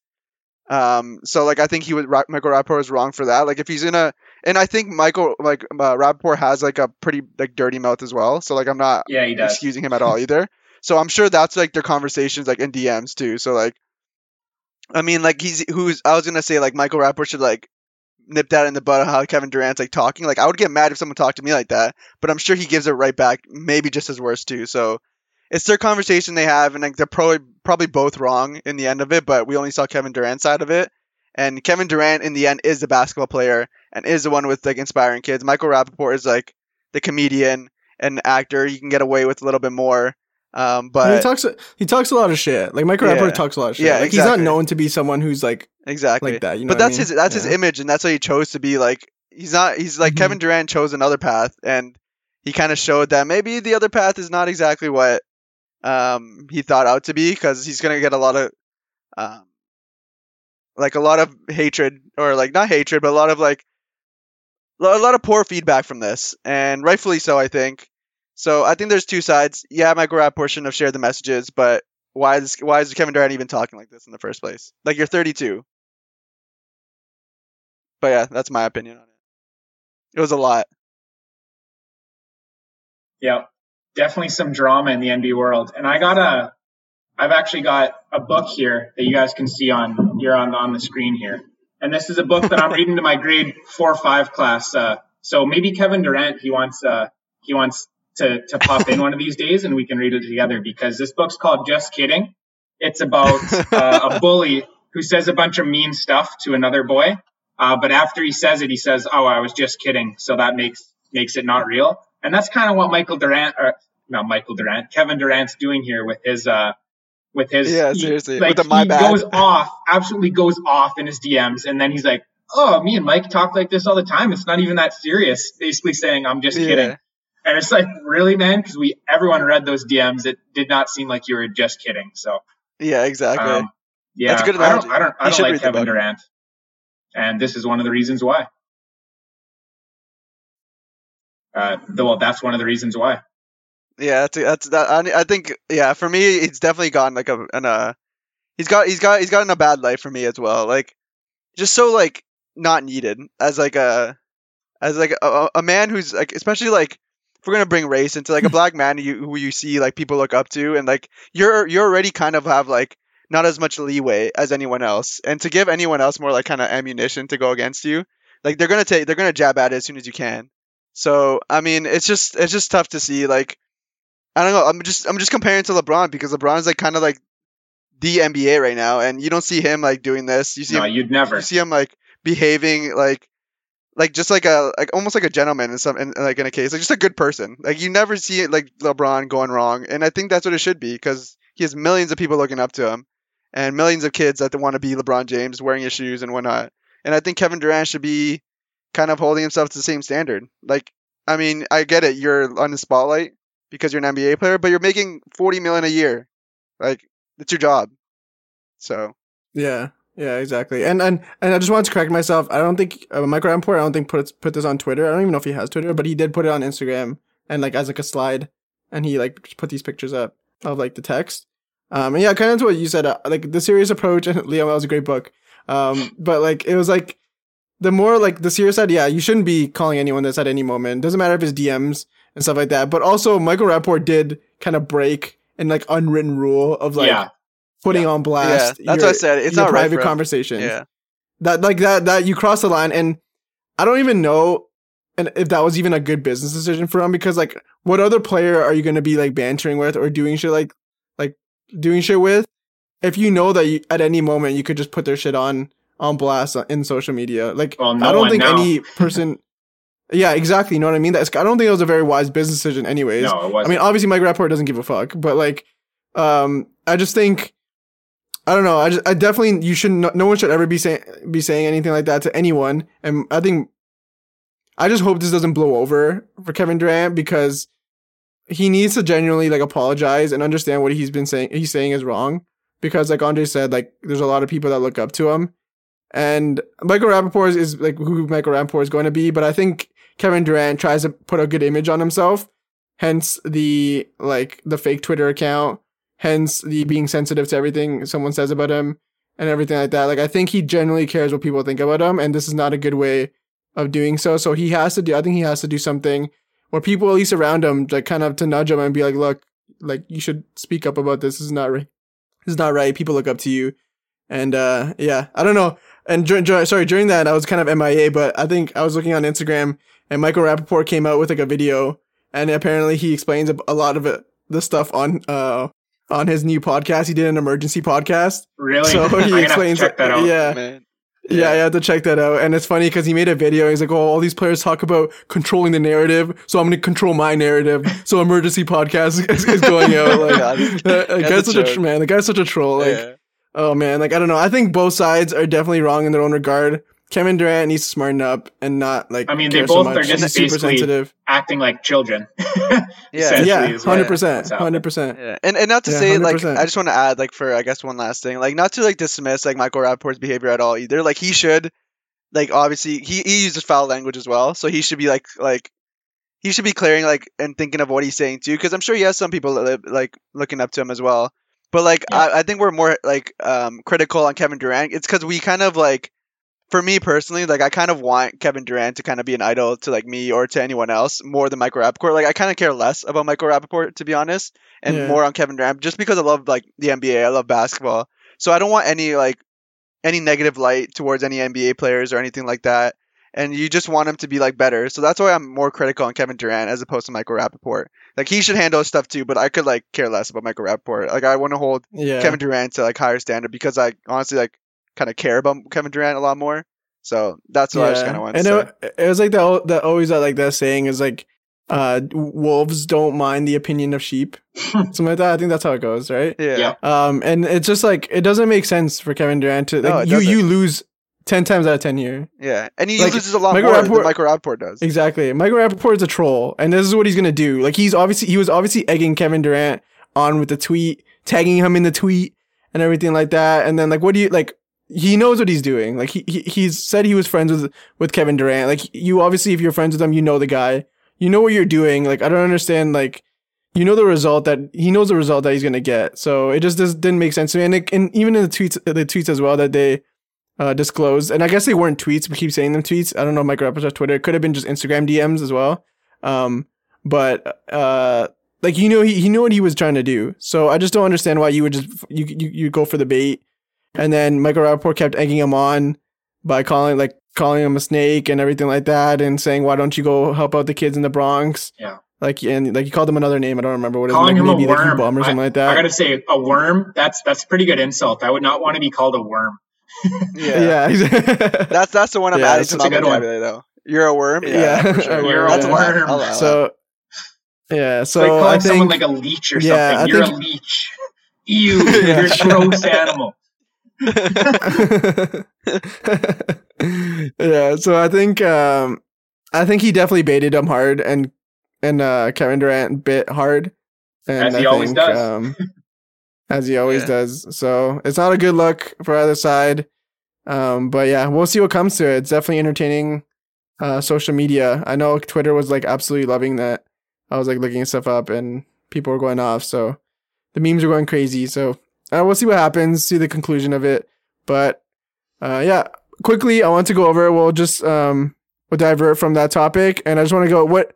Um, so like I think he was Ra- Michael Rappaport is wrong for that. Like if he's in a, and I think Michael like uh, Rappaport has like a pretty like dirty mouth as well. So like I'm not Yeah, he does. excusing him at all either. So I'm sure that's like their conversations like in DMs too. So like, I mean like he's who's I was gonna say like Michael Rappaport should like nip that in the butt of how Kevin Durant's like talking. Like I would get mad if someone talked to me like that, but I'm sure he gives it right back, maybe just as worse too. So it's their conversation they have, and like they're probably probably both wrong in the end of it. But we only saw Kevin Durant's side of it, and Kevin Durant in the end is the basketball player and is the one with like inspiring kids. Michael Rappaport is like the comedian and actor. You can get away with a little bit more. Um, he but talks he talks a lot of shit. Like Michael Yeah. Rappaport talks a lot of shit. Yeah, like, he's not known to be someone who's like exactly like that. You know but what I that's mean? his that's his image and that's why he chose to be like he's not he's like Mhm. Kevin Durant chose another path and he kind of showed that maybe the other path is not exactly what um he thought out to be because he's gonna get a lot of um like a lot of hatred or like not hatred but a lot of like a lot of poor feedback from this and rightfully so I think. So I think there's two sides. Yeah Michael Rappaport shouldn't have shared the messages but why is why is Kevin Durant even talking like this in the first place? Like you're 32 but yeah, that's my opinion on it. It was a lot. Yeah, definitely some drama in the NBA world. And I got a, I've actually got a book here that you guys can see on here on on the screen here. And this is a book that I'm reading to my grade four or five class. Uh, so maybe Kevin Durant he wants uh, he wants to to pop in one of these days and we can read it together because this book's called Just Kidding. It's about uh, a bully who says a bunch of mean stuff to another boy. Uh, but after he says it, he says, "Oh, I was just kidding." So that makes makes it not real. And that's kind of what Michael Durant, or not Michael Durant, Kevin Durant's doing here with his uh with his Yeah, he- seriously, like with the my he bad. goes off, absolutely goes off in his DMs, and then he's like, "Oh, me and Mike talk like this all the time. It's not even that serious." Basically saying, "I'm just Yeah. kidding." And it's like, really, man? Because we everyone read those DMs. It did not seem like you were just kidding. So Yeah, exactly. um, yeah, That's a good I don't. I don't, I don't like Kevin. Durant, and this is one of the reasons why. Uh, well, that's one of the reasons why. yeah, that's that's that. I, I think yeah, for me, it's definitely gotten like a an uh, he's got he's got he's gotten a bad life for me as well. Like just so like not needed as like a as like a, a man who's like especially like if we're gonna bring race into like a black man who you, who you see like people look up to and like you're you're already kind of have like not as much leeway as anyone else, and to give anyone else more like kind of ammunition to go against you, like they're gonna take they're gonna jab at it as soon as you can. So I mean, it's just it's just tough to see. Like I don't know. I'm just I'm just comparing to LeBron because LeBron's like kind of like the NBA right now, and you don't see him like doing this. You see No, him, you'd never. you see him like behaving like like just like a like almost like a gentleman in some in, like in a case like just a good person like you never see it like lebron going wrong and i think that's what it should be because he has millions of people looking up to him and millions of kids that want to be lebron james wearing his shoes and whatnot and i think kevin durant should be kind of holding himself to the same standard like i mean i get it you're on the spotlight because you're an nba player but you're making 40 million a year like it's your job so Yeah, yeah, exactly. And and and I just wanted to correct myself. I don't think uh, Michael Rappaport. I don't think put put this on Twitter. I don't even know if he has Twitter, but he did put it on Instagram and like as like a slide, and he like put these pictures up of like the text. Um, and yeah, kind of to what you said. Uh, like the serious approach, and Leo, that was a great book. Um, but like it was like the more like the serious side. Yeah, you shouldn't be calling anyone this at any moment. Doesn't matter if it's DMs and stuff like that. But also, Michael Rappaport did kind of break an like unwritten rule of like yeah, putting on blast. yeah that's your- what i said it's your not right private for him. conversations. yeah That like that that you cross the line, and I don't even know, and if that was even a good business decision for him because like, what other player are you going to be like bantering with or doing shit like like doing shit with? If you know that you, at any moment you could just put their shit on on blast in social media, like Well, no I don't think now. any person. yeah, exactly. You know what I mean? That's I don't think it was a very wise business decision, anyways. no, it I wasn't. I mean, obviously, Mike Rappaport doesn't give a fuck, but like, um, I just think, I don't know. I just, I definitely, you should, no, no one should ever be saying, be saying anything like that to anyone. And I think, I just hope this doesn't blow over for Kevin Durant because he needs to genuinely like apologize and understand what he's been saying. He's saying is wrong because, like Andre said, like there's a lot of people that look up to him, and Michael Rappaport is, like who Michael Rappaport is going to be. But I think Kevin Durant tries to put a good image on himself hence the like the fake Twitter account, hence the being sensitive to everything someone says about him and everything like that. Like I think he generally cares what people think about him, and this is not a good way of doing so. So he has to do. I think he has to do something where people at least around him like kind of to nudge him and be like, look, like you should speak up about this. This is not right. This is not right. People look up to you, and uh yeah, I don't know. And during, dur- sorry, during that I was kind of MIA, but I think I was looking on Instagram and Michael Rappaport came out with like a video and apparently he explains a, a lot of it, the stuff on uh on his new podcast. He did an emergency podcast. really? So he gonna have to explains, check that out. yeah, man yeah, I have to check that out. And it's funny because he made a video. He's like, "Oh, all these players talk about controlling the narrative, so I'm going to control my narrative." So emergency podcast is, is going out. Like, God. the the guy's a such a joke. tr- man. The guy's such a troll. Like, yeah. Oh man, like I don't know. I think both sides are definitely wrong in their own regard. Kevin Durant needs to smarten up and not like. I mean, they care both so are just super basically- sensitive. Acting like children. Yeah. Yeah, hundred percent, hundred percent. Yeah, and and not to Yeah, say like 100%. I just want to add like for I guess one last thing like not to like dismiss like Michael Rappaport's behavior at all either like he should like obviously he, he uses foul language as well so he should be like like he should be clearing like and thinking of what he's saying too because I'm sure he has some people that live, like looking up to him as well but like Yeah. I, I think we're more like um critical on Kevin Durant it's because we kind of like for me personally, like I kind of want Kevin Durant to kind of be an idol to like me or to anyone else more than Michael Rappaport. Like I kind of care less about Michael Rappaport to be honest, and Yeah. more on Kevin Durant just because I love like the NBA. I love basketball, so I don't want any like any negative light towards any NBA players or anything like that. And you just want him to be like better, so that's why I'm more critical on Kevin Durant as opposed to Michael Rappaport. Like he should handle his stuff too, but I could like care less about Michael Rappaport. Like I want to hold Yeah, Kevin Durant to like higher standard because I honestly like kind of care about Kevin Durant a lot more. So that's what I just kind of want to and say. it, it was like that. That always that like that saying is like, uh, wolves don't mind the opinion of sheep, something like that. I think that's how it goes, right? yeah. Yeah. Um, and it's just like it doesn't make sense for Kevin Durant to like it you doesn't. you lose ten times out of ten here. Yeah. And he Like, loses a lot Michael more Rappaport- than Michael Rappaport does. Exactly. Michael Rappaport is a troll, and this is what he's gonna do. Like he's obviously he was obviously egging Kevin Durant on with the tweet, tagging him in the tweet and everything like that. And then like what do you like he knows what he's doing. Like he, he he's said he was friends with with Kevin Durant. Like you obviously if you're friends with him, you know the guy. You know what you're doing. Like I don't understand like you know the result that he knows the result that he's gonna get. So it just does, didn't make sense to me. And, it, and even in the tweets, the tweets as well that they uh, disclosed, and I guess they weren't tweets. We keep saying them tweets. I don't know. Mike Rapper's Twitter. It could have been just Instagram DMs as well. Um, but uh, like you know he, he knew what he was trying to do. So I just don't understand why you would just you you, you go for the bait, and then Michael Rappaport kept egging him on by calling like calling him a snake and everything like that, and saying why don't you go help out the kids in the Bronx? Yeah. Like and like he called him another name. I don't remember what it was. Calling Like, him a maybe like worm. bum or something I, like that. I gotta say, a worm. That's that's a pretty good insult. I would not want to be called a worm. Yeah. yeah. That's that's the one I'm Yeah, adding it's to such my a good one. vocabulary though. You're a worm. Yeah, Yeah, sure. a You're a That's fine. worm. I'll allow that. so yeah. So like calling I someone think like a leech or Yeah, something. I You're think- a leech. Ew, you're a gross animal. yeah, so I think um I think he definitely baited him hard and and uh Kevin Durant bit hard. And As he I always think, does. Um, as he always Yeah. does. So it's not a good look for either side. Um, but yeah, we'll see what comes to it. It's definitely entertaining uh social media. I know Twitter was like absolutely loving that. I was like looking stuff up and people were going off. So the memes are going crazy. So uh, we'll see what happens, see the conclusion of it. But uh, yeah, quickly, I want to go over. We'll just um, we'll divert from that topic, and I just want to go what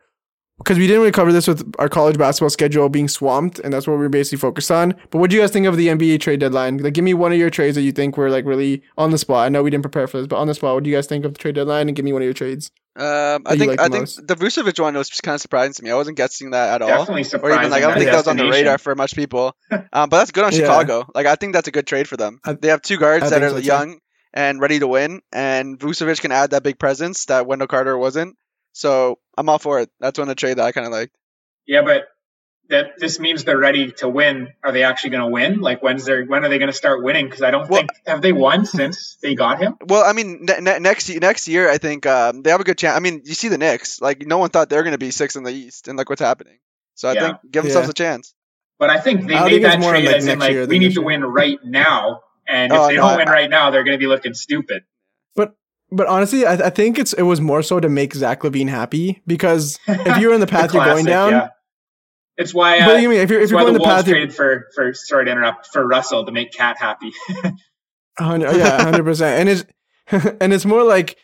because we didn't really cover this with our college basketball schedule being swamped, and that's what we're basically focused on. But what do you guys think of the NBA trade deadline? Like, give me one of your trades that you think were like really on the spot. I know we didn't prepare for this, but on the spot, what do you guys think of the trade deadline? And give me one of your trades. Um, I think like I the think the Vucevic one was just kind of surprising to me. I wasn't guessing that at all. Definitely Or surprising. even like I don't think that was on the radar for much people. Um, but that's good on Yeah. Chicago. Like I think that's a good trade for them. I- they have two guards I that are so, too. young and ready to win, and Vucevic can add that big presence that Wendell Carter wasn't. So I'm all for it. That's one of the trade that I kind of liked. Yeah, but that this means they're ready to win. Are they actually going to win? Like when's their when are they going to start winning? Because I don't Well- think have they won since they got him. Well, I mean, ne- ne- next next year, I think um, they have a good chance. I mean, you see the Knicks. Like no one thought they were going to be six in the East, and look what's happening. So I Yeah. think give themselves Yeah. a chance. But I think they I made think that trade like as in like we need to year. win right now, and if Oh, they no, don't I- win right now, they're going to be looking stupid. But honestly, I, I think it's it was more so to make Zach LaVine happy because if you're in the path The you're going down, yeah. It's why. Uh, but you mean if you're if you're going the the path you're traded for for sorry to interrupt for Russell to make KAT happy. Hundred, yeah, hundred percent. And it's and it's more like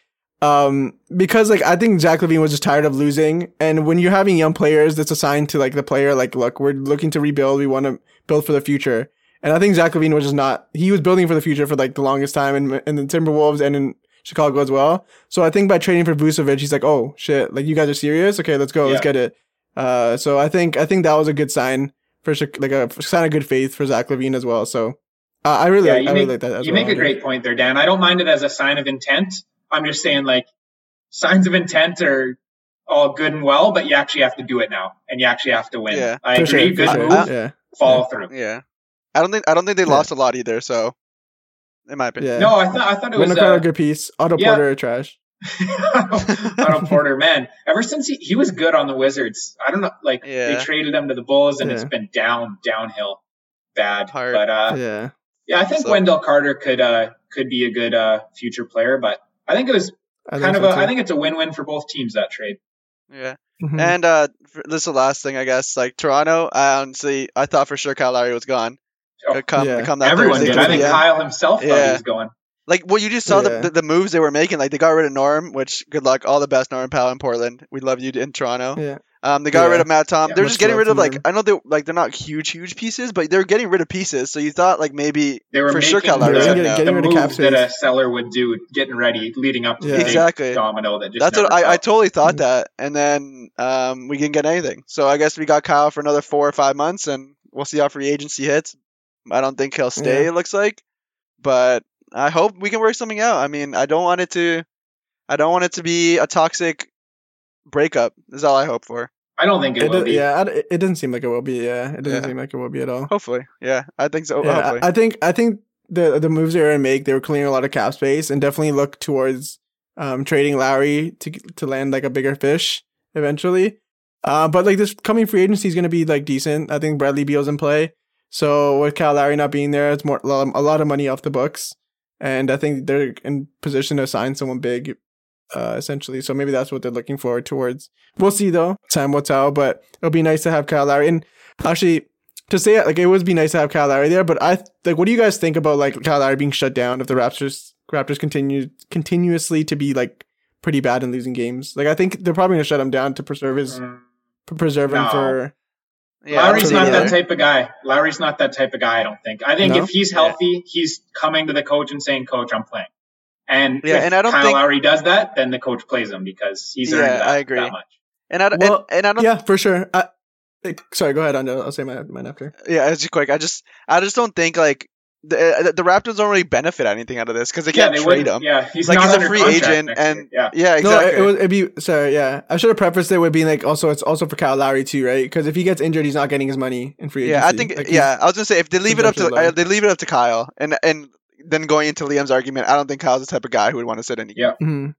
um because like I think Zach LaVine was just tired of losing, and when you're having young players, that's assigned to like the player. Like, look, we're looking to rebuild. We want to build for the future. And I think Zach LaVine was just not. He was building for the future for like the longest time, in in the Timberwolves and in Chicago as well. So I think by trading for Vucevic, he's like, oh shit, like you guys are serious. Okay, let's go, let's get it. Uh, so I think I think that was a good sign for like a sign of good faith for Zach LaVine as well. So uh, I really, yeah, like, I make, really like that. As you well. make a great point there, Dan. I don't mind it as a sign of intent. I'm just saying, like, signs of intent are all good and well, but you actually have to do it now, and you actually have to win. Yeah. I agree. sure, good sure. move. Yeah. Follow through. Yeah, I don't think I don't think they Yeah. lost a lot either. So, in my opinion, Yeah. No, I thought I thought it was. Wendell Carter, Uh, good piece. Otto yeah. Porter, trash. Otto Porter, man. Ever since he, he was good on the Wizards, I don't know. Like Yeah. they traded him to the Bulls, and it's been down downhill, bad. Hard. But uh, yeah. yeah, I think So- Wendell Carter could uh could be a good uh future player, but I think it was I kind of so a. too. I think it's a win-win for both teams that trade. yeah. Mhm. And uh, this is the last thing I guess. Like Toronto, I honestly I thought for sure Kyle Lowry was gone. Oh, come Yeah. come that Everyone Thursday did. I think p.m. Kyle himself thought he was going. Like, well, you just saw Yeah. the, the the moves they were making. Like, they got rid of Norm, which good luck, all the best, Norm Powell in Portland. We love you in Toronto. yeah. Um, they got Yeah. rid of Matt Tom. Yeah, they're just getting rid of like Norm. I know they like they're not huge huge pieces, but they're getting rid of pieces. So you thought like maybe They were for sure Kyle the, Lowry's getting- out now. getting the rid of cap moves that a seller would do, getting ready, leading up to Yeah. the Exactly. domino that just. That's what I, I totally thought Mhm. that, and then um, we didn't get anything. So I guess we got Kyle for another four or five months, and we'll see how free agency hits. I don't think he'll stay. Yeah. It looks like, but I hope we can work something out. I mean, I don't want it to, I don't want it to be a toxic breakup. Is all I hope for. I don't think it, It, will do- be. yeah, I- it doesn't seem like it will be. Yeah, it doesn't Yeah. seem like it will be at all. Hopefully, yeah, I think so. yeah, hopefully, I I think I think the the moves they were gonna make, they were clearing a lot of cap space and definitely look towards um trading Lowry to to land like a bigger fish eventually. Uh, but like this coming free agency is gonna be like decent. I think Bradley Beal's in play, so with Cal Lowry not being there, it's more a lot, of money off the books, and I think they're in position to sign someone big. Uh, essentially, so maybe that's what they're looking forward towards. We'll see though. Time will tell, but it'll be nice to have Kyle Lowry. And actually, to say it, like it would be nice to have Kyle Lowry there, but I like what do you guys think about like Kyle Lowry being shut down if the Raptors Raptors continue continuously to be like pretty bad in losing games? Like I think they're probably gonna shut him down to preserve his Mm, preserve him for Yeah, Lowry's not that type of guy. Lowry's not that type of guy. I don't think. I think No? if he's healthy, he's coming to the coach and saying, "Coach, I'm playing." And Yeah, if and I don't Kyle think- Lowry does that, then the coach plays him because he's earned Yeah, that, I agree. that much. And I don't, Well, and, and I don't Yeah, for sure. I, sorry, go ahead, Ando. I'll say my mine after. Yeah, it's just quick. I just, I just don't think like the the Raptors don't really benefit anything out of this because they can't they trade him. Yeah, he's Like not he's a under free agent, and yeah, yeah, exactly. No, it, would it'd be sorry. Yeah, I should have prefaced it with being like also it's also for Kyle Lowry too, right? Because if he gets injured, he's not getting his money in free agency. yeah, I think Like, yeah. I was gonna say if they leave it up to uh, they leave it up to Kyle, and and then going into Liam's argument, I don't think Kyle's the type of guy who would want to sit any. Yeah. Mhm.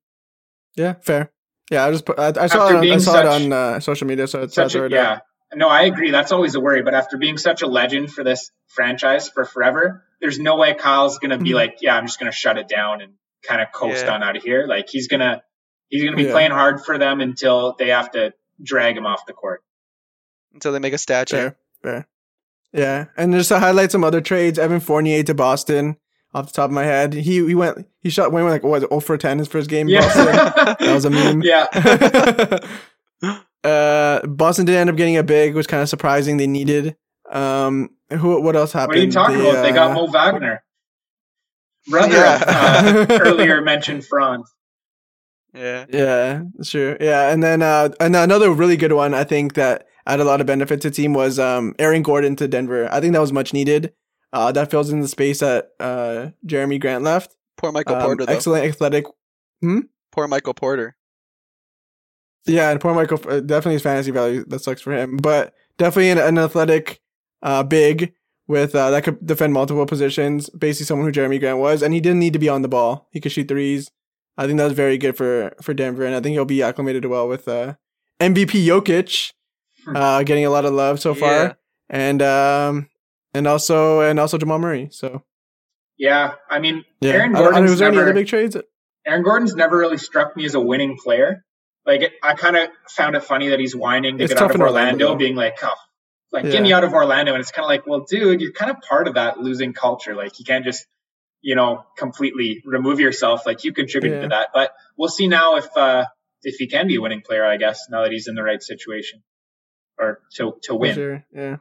Yeah, fair. Yeah, I just put, I, I saw it on, I being saw it on uh, social media, so it's such a, yeah. No, I agree. That's always a worry. But after being such a legend for this franchise for forever, there's no way Kyle's gonna be Mhm. like, yeah, I'm just gonna shut it down and kind of coast Yeah. on out of here. Like he's gonna he's gonna be Yeah. playing hard for them until they have to drag him off the court. Until they make a statue. Fair, fair. Yeah, and just to highlight some other trades, Evan Fournier to Boston. Off the top of my head, he he went he shot went like what 0 for 10 his first game. in Boston. Yeah, that was a meme. yeah. uh, Boston did end up getting a big, which kind of surprising. They needed. Um, who? What else happened? What are you talking They, about? They got uh, Mo Wagner, brother Yeah. of uh, earlier mentioned Franz. Yeah. Yeah, sure. Yeah, and then uh, and another really good one I think that added a lot of benefit to the team was um Aaron Gordon to Denver. I think that was much needed. Uh, that fills in the space that uh Jerami Grant left. Poor Michael Um, Porter though. excellent athletic. Hmm? Poor Michael Porter. Yeah, and poor Michael uh, definitely his fantasy value that sucks for him, but definitely an, an athletic uh big with uh, that could defend multiple positions. Basically, someone who Jerami Grant was, and he didn't need to be on the ball. He could shoot threes. I think that was very good for for Denver, and I think he'll be acclimated well with uh, MVP Jokic, Hmm. uh, getting a lot of love so far, Yeah. and um, and also and also Jamal Murray. So Yeah, I mean, yeah, Aaron I I was there any other big trades? Aaron Gordon's never really struck me as a winning player. Like I kind of found it funny that he's whining to It's get out of Orlando, Orlando, being like, "Oh, like Yeah. get me out of Orlando." And it's kind of like, well, dude, you're kind of part of that losing culture. Like you can't just, you know, completely remove yourself. Like you contributed Yeah. to that. But we'll see now if uh if he can be a winning player. I guess now that he's in the right situation or to to win. Sure. Yeah.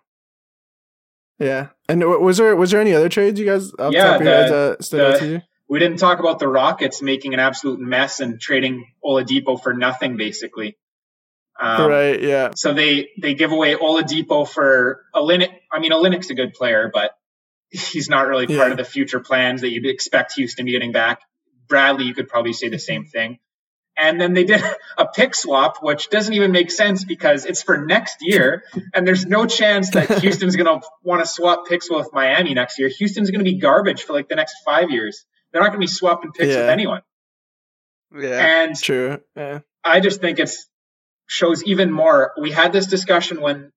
Yeah. And was there was there any other trades you guys the Yeah, top of your heads the- that stood out the- to you? We didn't talk about the Rockets making an absolute mess and trading Oladipo for nothing, basically. Um, right. Yeah. So they they give away Oladipo for Olynyk. I mean, Olynyk's a good player, but he's not really part Yeah. of the future plans that you'd expect Houston to be getting back. Bradley, you could probably say the same thing. And then they did a pick swap, which doesn't even make sense because it's for next year, and there's no chance that Houston's going to want to swap picks with Miami next year. Houston's going to be garbage for like the next five years. They're not going to be swapping picks Yeah. with anyone. Yeah. And True. Yeah. I just think it shows even more. We had this discussion when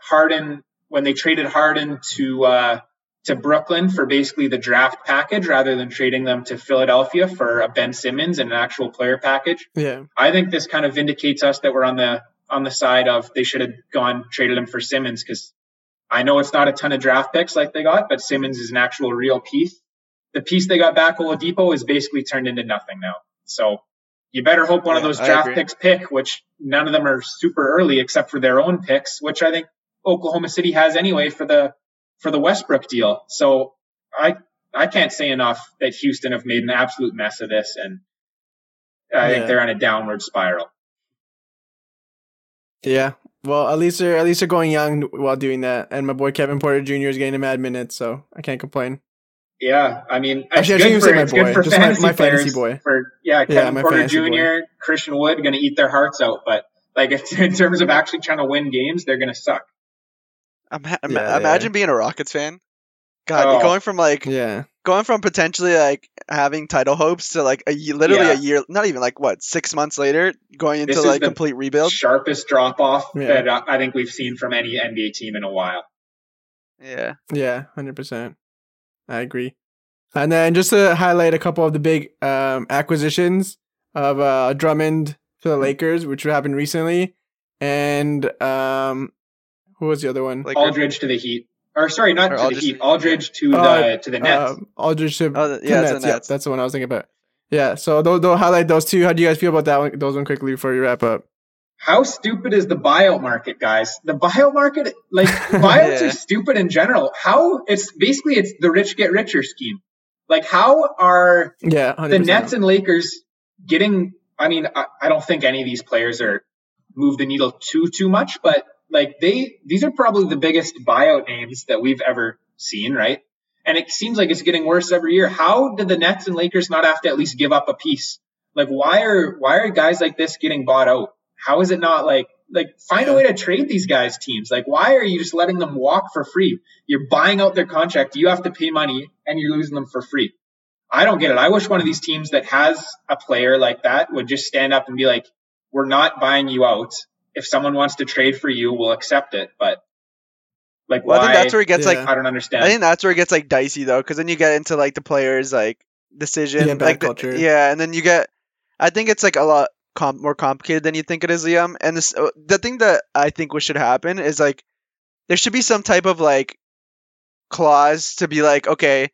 Harden, when they traded Harden to uh, to Brooklyn for basically the draft package rather than trading them to Philadelphia for a Ben Simmons and an actual player package. Yeah. I think this kind of vindicates us that we're on the on the side of they should have gone traded him for Simmons because I know it's not a ton of draft picks like they got, but Simmons is an actual real piece. The piece they got back, Oladipo, is basically turned into nothing now. So you better hope one of those draft picks pick, which none of them are super early except for their own picks, which I think Oklahoma City has anyway for the for the Westbrook deal. So I I can't say enough that Houston have made an absolute mess of this, and I Yeah. think they're on a downward spiral. Yeah. Well, at least they're at least they're going young while doing that, and my boy Kevin Porter Jr. is getting a mad minutes, so I can't complain. Yeah, I mean, it's Actually, I good shouldn't for, my it's good boy, for just my- fantasy my players. fantasy boy. For yeah, Kevin my Porter Jr., boy. Christian Wood, going to eat their hearts out. But like, in terms of actually trying to win games, they're going to suck. Ima- ima- Yeah, imagine being a Rockets fan. God, Oh. going from like Yeah. going from potentially like having title hopes to like a ye- literally Yeah. a year, not even like what six months later, going into This is like the complete rebuild. Sharpest drop off Yeah. that I I think we've seen from any NBA team in a while. Yeah, Yeah, hundred percent. I agree. And then just to highlight a couple of the big um, acquisitions of uh, Drummond to the Lakers, which happened recently, and um, who was the other one? like Aldridge to the Heat, or sorry, not Or to Aldridge the Heat. to- Aldridge to Uh, the to the Nets. Um, Aldridge to, Oh, the- to yeah, it's the Nets. Yeah, that's the one I was thinking about. Yeah, so they'll, they'll highlight those two. How do you guys feel about that one? Those one quickly before you wrap up. How stupid is the buyout market, guys? The buyout market, like buyouts Yeah. are stupid in general. How it's basically it's the rich get richer scheme. Like how are Yeah, 100%. the Nets and Lakers getting? I mean, I, I don't think any of these players are move the needle too too much, but like they these are probably the biggest buyout names that we've ever seen, right? And it seems like it's getting worse every year. How did the Nets and Lakers not have to at least give up a piece? Like why are why are guys like this getting bought out? How is it not like like find a way to trade these guys teams? Like why are you just letting them walk for free? You're buying out their contract, you have to pay money and you're losing them for free. I don't get it. I wish one of these teams that has a player like that would just stand up and be like, "We're not buying you out. If someone wants to trade for you, we'll accept it." But like, Well, why? I think that's where it gets like I don't understand. I think that's where it gets like dicey though, because then you get into like the players like decision, Yeah, like the- culture. yeah, and then you get. I think it's like a lot com- more complicated than you think it is, Liam. And this, uh, the thing that I think what should happen is like there should be some type of like clause to be like, okay,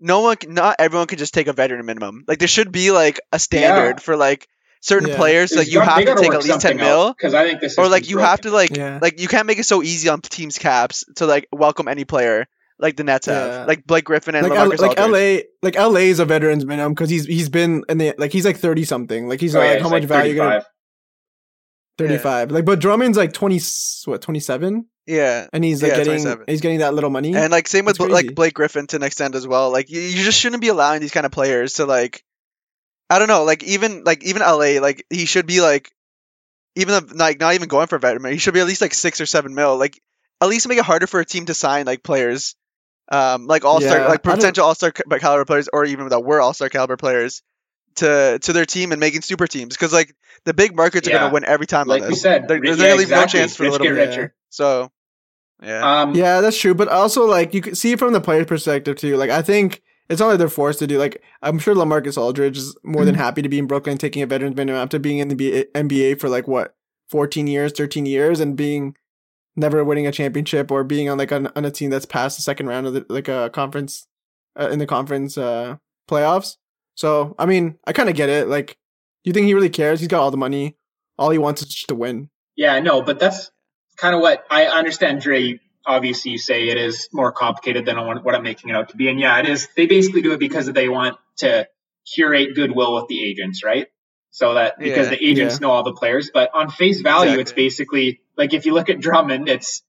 no one, not everyone can just take a veteran minimum. Like there should be like a standard for like certain Yeah. players, like you have to take at least ten mil because I think this or like system's you have to like Yeah. like you can't make it so easy on teams caps to like welcome any player like the Nets have. Yeah. like Blake Griffin and like L- like LA like LA is a veterans minimum because he's he's been in the like he's like thirty something like he's Oh, not yeah, like it's how much like value you gonna 35. thirty five like but Drummond's like twenty what twenty seven Yeah, and he's like Yeah, getting he's getting that little money? And like same with That's Bl- like. Blake Griffin to an extent as well. Like you, you just shouldn't be allowing these kind of players to like I don't know like even like even LA like he should be like even if, like not even going for veteran he should be at least like six or seven mil. Like at least make it harder for a team to sign like players um like all star Yeah, like potential all star caliber players or even that were all star caliber players to to their team and making super teams because like the big markets are gonna win every time like on we this. said, There- rich- there's gonna yeah, leave no chance for a little get bit. richer. So yeah. Um, yeah that's true but also like you can see from the player's perspective too like I think it's not like they're forced to do like I'm sure LaMarcus Aldridge is more Mm-hmm. than happy to be in Brooklyn taking a veterans minimum after being in the B- NBA for like what 14 years 13 years and being never winning a championship or being on like on, on a team that's past the second round of the, like a conference uh, in the conference uh playoffs so I mean I kind of get it like do you think he really cares he's got all the money all he wants is just to win Yeah, no, but that's kind of what I understand, Dre. Obviously, you say it is more complicated than what I'm making it out to be, and yeah, it is. They basically do it because they want to curate goodwill with the agents, right? So that because Yeah. the agents Yeah. know all the players, but on face value, it's basically like if you look at Drummond, it's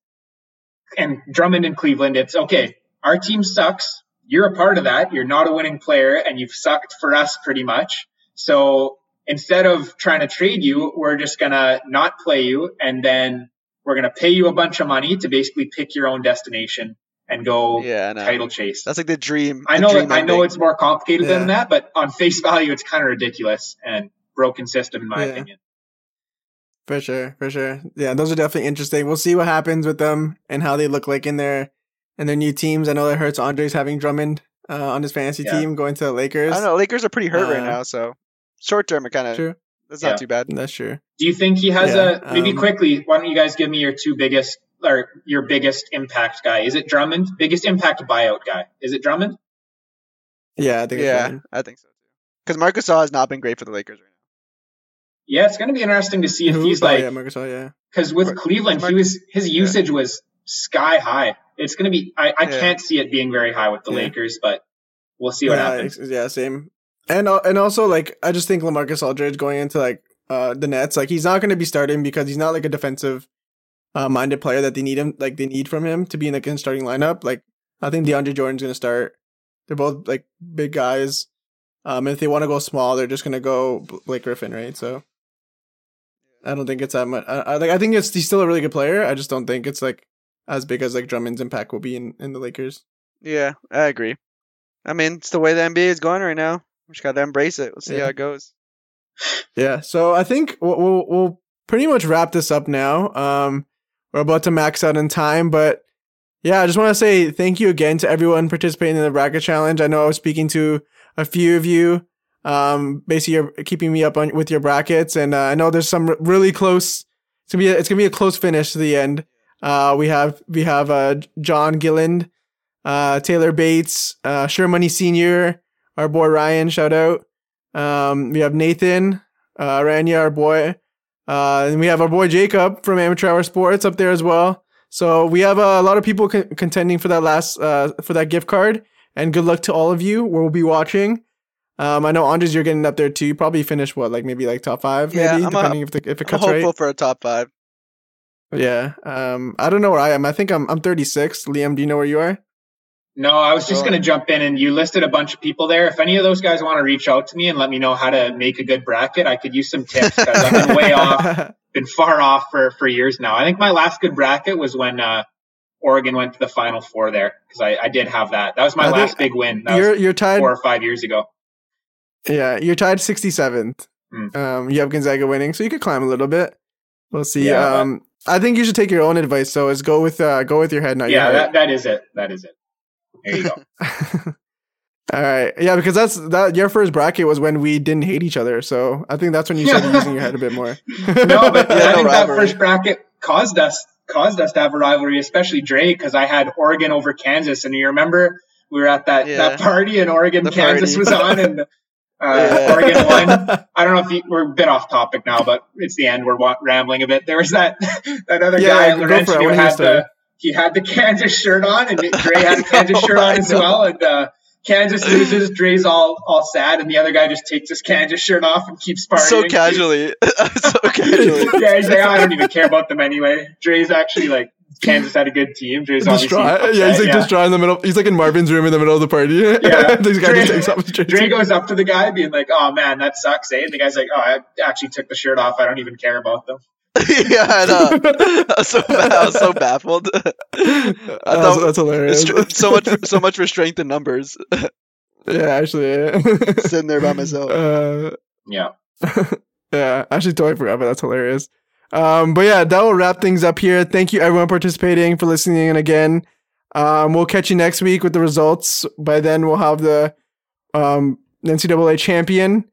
and Drummond in Cleveland, it's okay. Our team sucks. You're a part of that. You're not a winning player, and you've sucked for us pretty much. So instead of trying to trade you, we're just gonna not play you, and then we're gonna pay you a bunch of money to basically pick your own destination and go yeah, title chase. That's like the dream. I know, dream I know it's more complicated Yeah. than that, but on face value, it's kind of ridiculous and broken system in my Yeah. opinion. For sure, for sure. Yeah, those are definitely interesting. We'll see what happens with them and how they look like in their in their new teams. I know that hurts Andre's having Drummond uh, on his fantasy Yeah. team going to the Lakers. I don't know. Lakers are pretty hurt right Uh, now, so short term it kind of True, that's Yeah. not too bad. that's true. Do you think he has Yeah, a maybe um, quickly? Why don't you guys give me your two biggest or your biggest impact guy? Is it Drummond? Biggest impact buyout guy? Is it Drummond? Yeah, I think. Yeah, Drummond. I think so too. Because Marcus Gasol has not been great for the Lakers right now. Yeah, it's going to be interesting to see if Who? he's Oh, like yeah, Marcus. Oh, yeah. because with Mar- Cleveland, he was his usage was sky high. It's going to be. I, I Yeah. can't see it being very high with the Yeah. Lakers, but we'll see what yeah, happens. yeah, same. And and also like I just think LaMarcus Aldridge going into like uh the Nets, like he's not going to be starting because he's not like a defensive uh, minded player that they need him like they need from him to be in like a starting lineup. Like I think DeAndre Jordan's going to start. They're both like big guys. Um, if they want to go small, they're just going to go B- Blake Griffin, right? So I don't think it's that much. I, I like I think it's he's still a really good player. I just don't think it's like as big as like Drummond's impact will be in in the Lakers. Yeah, I agree. I mean, it's the way the NBA is going right now. We just got to embrace it. We'll see Yeah. how it goes. Yeah, so I think we'll, we'll we'll pretty much wrap this up now. Um, we're about to max out in time, but yeah, I just want to say thank you again to everyone participating in the bracket challenge. I know I was speaking to a few of you. Um, basically, you're keeping me up on with your brackets, and uh, I know there's some really close. It's gonna be a, it's gonna be a close finish to the end. Uh, we have we have uh John Gilland, uh Taylor Bates, uh Sure Money Senior, our boy Ryan, shout out. Um, we have Nathan, uh, Rania, our boy, Uh, and we have our boy Jacob from Amateur Hour Sports up there as well. So we have uh, a lot of people con- contending for that last uh, for that gift card. And good luck to all of you. We'll be watching. Um, I know Andres, you're getting up there too. You probably finish what, like maybe like top five, Yeah, maybe I'm a- depending if the, if it cuts I'm hopeful right. for a top five. Yeah. Um, I don't know where I am. I think I'm I'm 36. Liam, do you know where you are? No, I was just Go going to jump in and you listed a bunch of people there. If any of those guys want to reach out to me and let me know how to make a good bracket, I could use some tips because I've been way off, been far off for, for years now. I think my last good bracket was when uh, Oregon went to the Final Four there because I, I did have that. That was my I think last big win. That you're was you're tied. four or five years ago. Yeah, you're tied 67th. Hmm. Um, you have Gonzaga winning, so you could climb a little bit. We'll see. Yeah, but- um, I think you should take your own advice. So is go with uh, go with your head, not yeah, your that, that is it. That is it. There you go. All right, yeah, because that's that. Your first bracket was when we didn't hate each other, so I think that's when you started using your head a bit more. no, but Yeah, I no think that first bracket caused us caused us to have a rivalry, especially Dre, because I had Oregon over Kansas, and you remember we were at that Yeah. that party, and Oregon The Kansas party. was on, and uh. Oregon won. I don't know if you, we're a bit off topic now, but it's the end. We're rambling a bit. There was that that other Yeah, guy at go for it. Who had the he had the Kansas shirt on, and Dre had a Kansas know, shirt on as well, and. uh Kansas loses, Dre's all all sad, and the other guy just takes his Kansas shirt off and keeps partying. So casually. so casually. yeah, he's like, "Oh, I don't even care about them anyway. Dre's actually like Kansas had a good team. Dre's obviously distraught. upset, Yeah, he's like yeah. distraught in the middle. He's like in Marvin's room in the middle of the party. Yeah. this guy Dre- just takes off his jersey. Dre goes up to the guy, being like, "Oh man, that sucks." Eh? And the guy's like, "Oh, I actually took the shirt off. I don't even care about them." yeah, I know. I was so, I was so baffled. I that's, thought that's hilarious. So much, so much for strength in numbers. yeah, actually. Yeah. Sitting there by myself. Uh, Yeah, yeah, I actually totally forgot, but that's hilarious. Um, but yeah, that will wrap things up here. Thank you everyone participating for listening in again. Um, we'll catch you next week with the results. By then, we'll have the um, NCAA champion,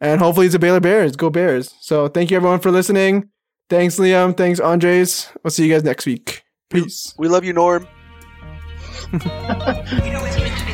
and hopefully, it's the Baylor Bears. Go Bears! So, thank you everyone for listening. Thanks, Liam. Thanks, Andres. We'll see you guys next week. Peace. We love you, Norm. We know it's